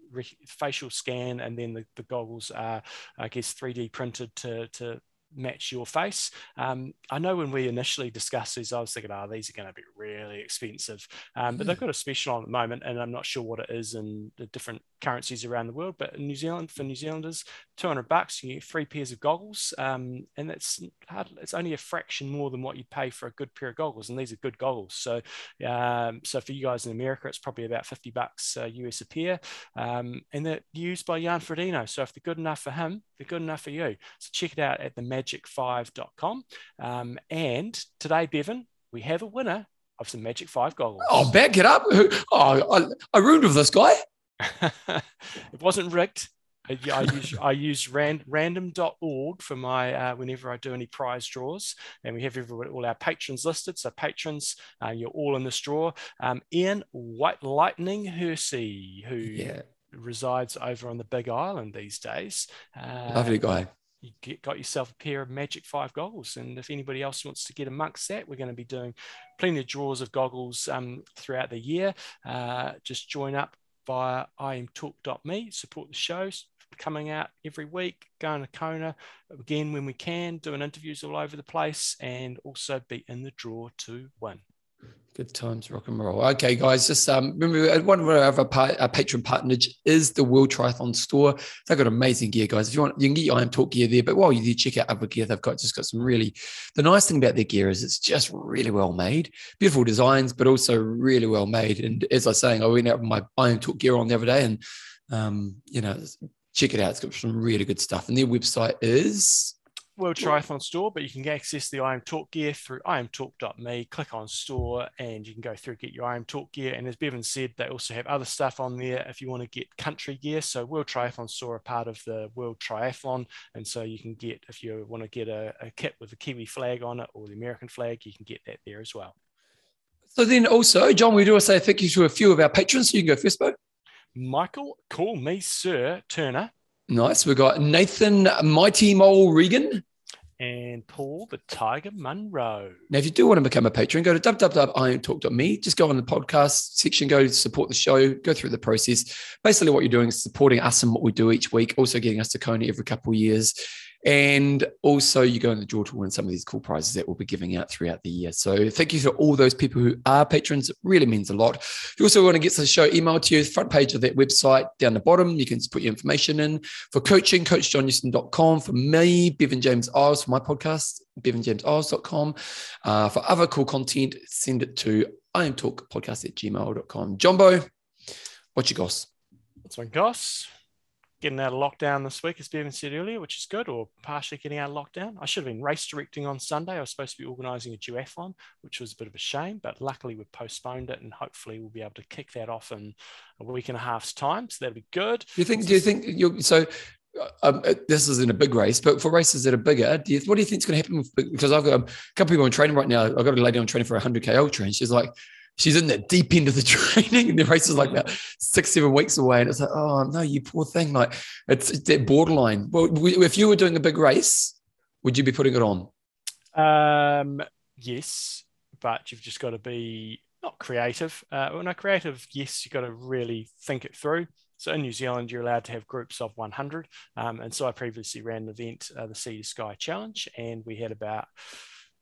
facial scan, and then the, the goggles are, I guess, 3D printed to to match your face. Um, I know when we initially discussed these, I was thinking, oh, these are going to be really expensive. Um, but they've hmm. got a special on at the moment, and I'm not sure what it is in the different currencies around the world. But in New Zealand, for New Zealanders, 200 bucks, you get three pairs of goggles. Um, and it's hard, it's only a fraction more than what you pay for a good pair of goggles. And these are good goggles. So, um, so for you guys in America, it's probably about 50 bucks uh, US a pair. Um, and they're used by Jan Frodeno. So if they're good enough for him, they're good enough for you. So check it out at the magic5.com. Um, and today, Bevan, we have a winner of some Magic 5 goggles. Oh, back it up. Oh, I, I ruined with this guy. it wasn't rigged. I, I use I use ran, random.org for my uh, whenever I do any prize draws, and we have every, all our patrons listed. So patrons, uh, you're all in this draw. Um, Ian White Lightning Hersey, who yeah resides over on the Big Island these days. Uh, Lovely guy. You get, got yourself a pair of Magic Five goggles, and if anybody else wants to get amongst that, we're going to be doing plenty of draws of goggles um, throughout the year. Uh, just join up via imtalk.me, support the shows coming out every week, going to Kona again when we can, doing interviews all over the place, and also be in the draw to win. Good times, rock and roll. Okay, guys, just um, remember one of our other pa- our patron partners is the World Triathlon Store. They've got amazing gear, guys. If you want, you can get your I Am Talk gear there. But while you do, check out other gear they've got. Just got some really. The nice thing about their gear is it's just really well made, beautiful designs, but also really well made. And as I was saying, I went out with my I Am Talk gear on the other day, and um, you know, check it out. It's got some really good stuff. And their website is World Triathlon Store, but you can access the I Am Talk gear through imtalk.me. Click on store and you can go through get your I Am Talk gear. And as Bevan said, they also have other stuff on there if you want to get country gear. So World Triathlon Store are part of the World Triathlon, and so you can get if you want to get a, a kit with the Kiwi flag on it or the American flag, you can get that there as well. So then also, John, we do want to say thank you to a few of our patrons. So you can go first, Bo. Michael, call me Sir Turner. Nice. We've got Nathan Mighty Mole Regan. And Paul the Tiger Munro. Now, if you do want to become a patron, go to www.iamtalk.me. Just go on the podcast section, go support the show, go through the process. Basically, what you're doing is supporting us and what we do each week, also getting us to Kona every couple of years. And also, you go in the draw to win some of these cool prizes that we'll be giving out throughout the year. So, thank you to all those people who are patrons. It really means a lot. You also want to get the show emailed to you, front page of that website down the bottom, you can just put your information in. For coaching, coachjohnnewsom.com. For me, Bevan James Eyles, for my podcast, bevanjameseyles.com. Uh, for other cool content, send it to iamtalkpodcast at gmail.com. Jumbo, what you goss? What's my goss? Getting out of lockdown this week, as Bevan said earlier, which is good, or partially getting out of lockdown. I should have been race directing on Sunday. I was supposed to be organising a duathlon, which was a bit of a shame, but luckily we've postponed it, and hopefully we'll be able to kick that off in a week and a half's time. So that'll be good. Do you think? Do you think you so? Um, uh, this isn't a big race, but for races that are bigger, do you, what do you think is going to happen? With, because I've got a couple of people in training right now. I've got a lady on training for a 100k ultra, and she's like, she's in the deep end of the training and the race is like about six, seven weeks away. And it's like, oh no, you poor thing. Like it's, it's that borderline. Well, if you were doing a big race, would you be putting it on? Um, yes, but you've just got to be not creative. Uh, well, no, creative, yes, you've got to really think it through. So in New Zealand, you're allowed to have groups of 100. Um, and so I previously ran an event, uh, the Sea to Sky Challenge, and we had about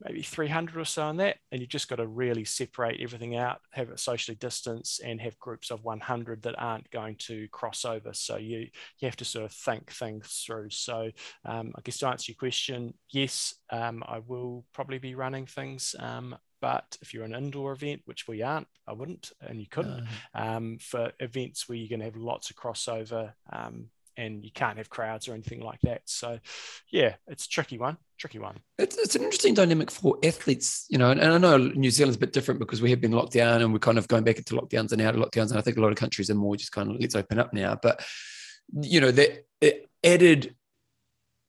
maybe 300 or so in that. And you've just got to really separate everything out, have it socially distance, and have groups of 100 that aren't going to cross over. So you, you have to sort of think things through. So um, I guess to answer your question, yes, um, I will probably be running things um, but if you're an indoor event, which we aren't, I wouldn't, and you couldn't, no. um, for events where you're going to have lots of crossover um, and you can't have crowds or anything like that. So, yeah, it's a tricky one. Tricky one. It's, it's an interesting dynamic for athletes, you know, and, and I know New Zealand's a bit different because we have been locked down and we're kind of going back into lockdowns and out of lockdowns. And I think a lot of countries are more just kind of let's open up now. But, you know, that added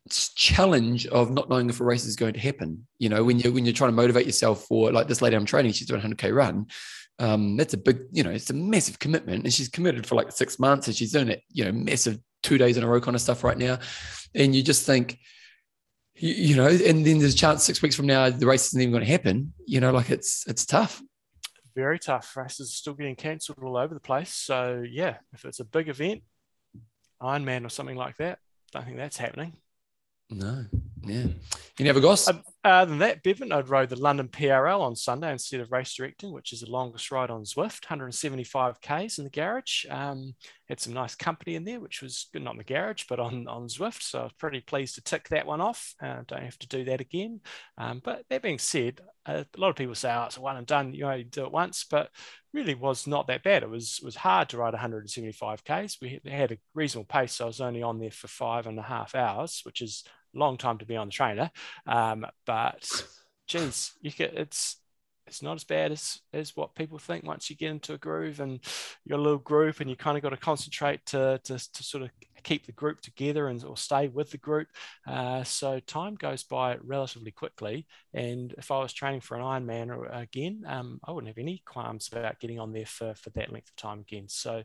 challenge of not knowing if a race is going to happen. You know, when you when you're trying to motivate yourself for like this lady I'm training, she's doing a 100k run. Um, that's a big, you know, it's a massive commitment, and she's committed for like six months, and she's doing it, you know, massive two days in a row kind of stuff right now. And you just think, you, you know, and then there's a chance six weeks from now the race isn't even going to happen. You know, like it's it's tough. Very tough. Races are still getting cancelled all over the place. So yeah, if it's a big event, Ironman or something like that, I don't think that's happening. No, yeah. You never goes. Uh, other than that, Bevan, I'd rode the London PRL on Sunday instead of race directing, which is the longest ride on Zwift, 175 k's in the garage. Um, had some nice company in there, which was good, not in the garage, but on on Zwift. So I was pretty pleased to tick that one off. Uh, don't have to do that again. Um, but that being said, uh, a lot of people say, "Oh, it's a one and done. You only do it once," but really was not that bad. It was was hard to ride 175 k's. We had a reasonable pace. So I was only on there for five and a half hours, which is long time to be on the trainer. Um, but geez, you get it's it's not as bad as as what people think once you get into a groove and you're a little group and you kind of got to concentrate to, to, to sort of keep the group together and or stay with the group. Uh, so time goes by relatively quickly. And if I was training for an Ironman again, um, I wouldn't have any qualms about getting on there for, for that length of time again. So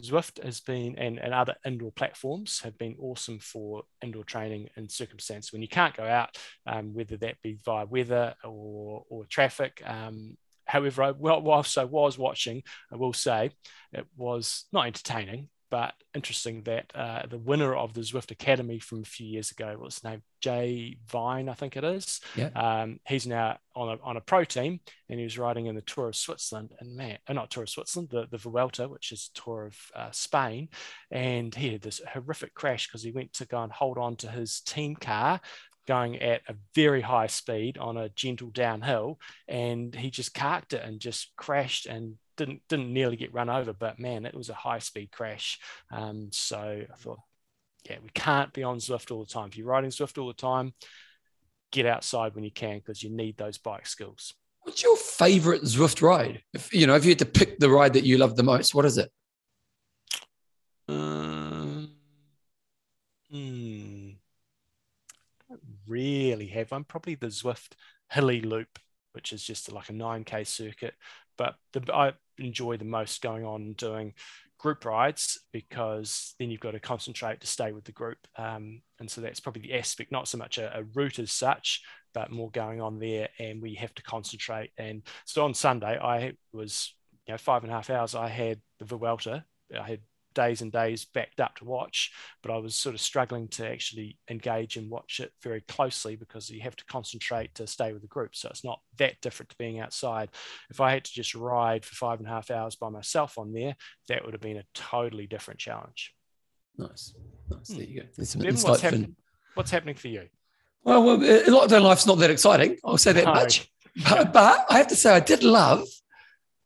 Zwift has been, and, and other indoor platforms have been awesome for indoor training in circumstances when you can't go out, um, whether that be via weather or, or traffic. Um, However, I, whilst I was watching, I will say it was not entertaining but interesting that uh, the winner of the Zwift Academy from a few years ago, what's his name? Jay Vine, I think it is. Yeah. Um, he's now on a, on a pro team and he was riding in the Tour of Switzerland. And man, uh, not Tour of Switzerland, the, the Vuelta, which is Tour of uh, Spain. And he had this horrific crash because he went to go and hold on to his team car going at a very high speed on a gentle downhill and he just carked it and just crashed and didn't didn't nearly get run over, but man, it was a high speed crash. Um, so I thought, yeah, we can't be on Zwift all the time. If you're riding Zwift all the time, get outside when you can because you need those bike skills. What's your favorite Zwift ride? If you know, if you had to pick the ride that you love the most, what is it? Um, hmm, don't really have one. Probably the Zwift Hilly Loop, which is just like a 9k circuit. But the, I enjoy the most going on doing group rides because then you've got to concentrate to stay with the group. Um, and so that's probably the aspect, not so much a, a, route as such, but more going on there and we have to concentrate. And so on Sunday, I was, you know, five and a half hours, I had the Vuelta, I had days and days backed up to watch, but I was sort of struggling to actually engage and watch it very closely because you have to concentrate to stay with the group. So it's not that different to being outside. If I had to just ride for five and a half hours by myself on there, that would have been a totally different challenge. Nice. Nice. There hmm. you go. There's some ben, what's, happen- what's happening for you? Well, well, lockdown life's not that exciting. I'll say that no. much. But, but I have to say, I did love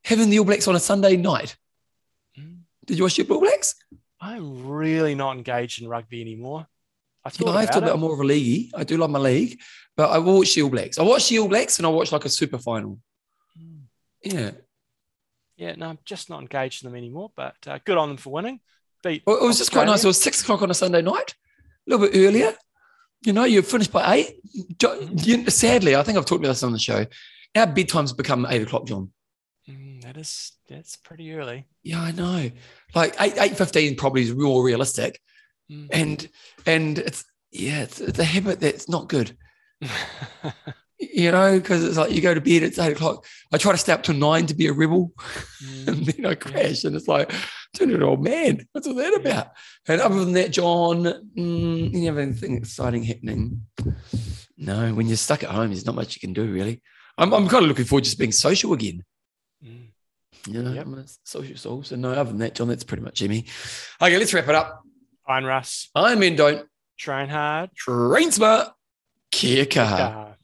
having the All Blacks on a Sunday night. Did you watch your All Blacks? I'm really not engaged in rugby anymore. I, yeah, I have to admit, I'm more of a league. I do love my league, but I watch the All Blacks. I watch the All Blacks and I watch like a super final. Mm. Yeah. Yeah, no, I'm just not engaged in them anymore, but uh, good on them for winning. Beat well, it was just quite nice. It was six o'clock on a Sunday night, a little bit earlier. You know, you finished by eight. Mm. Sadly, I think I've talked about this on the show. Our bedtimes become eight o'clock, John. That is that's pretty early. Yeah, I know. Like eight eight fifteen probably is more realistic, mm. and and it's yeah, it's, it's a habit that's not good. you know, because it's like you go to bed, it's eight o'clock. I try to stay up till nine to be a rebel, mm. and then I crash, and it's like, turn it old man. What's all that about? And other than that, John, mm, you have anything exciting happening? No, when you're stuck at home, there's not much you can do, really. I'm, I'm kind of looking forward to just being social again. Mm. Know, yep. I'm a social soul. So, no, other than that, John, that's pretty much Jimmy. Okay, let's wrap it up. I'm Russ. I'm Men Don't. Train hard. Train smart. Kia kaha.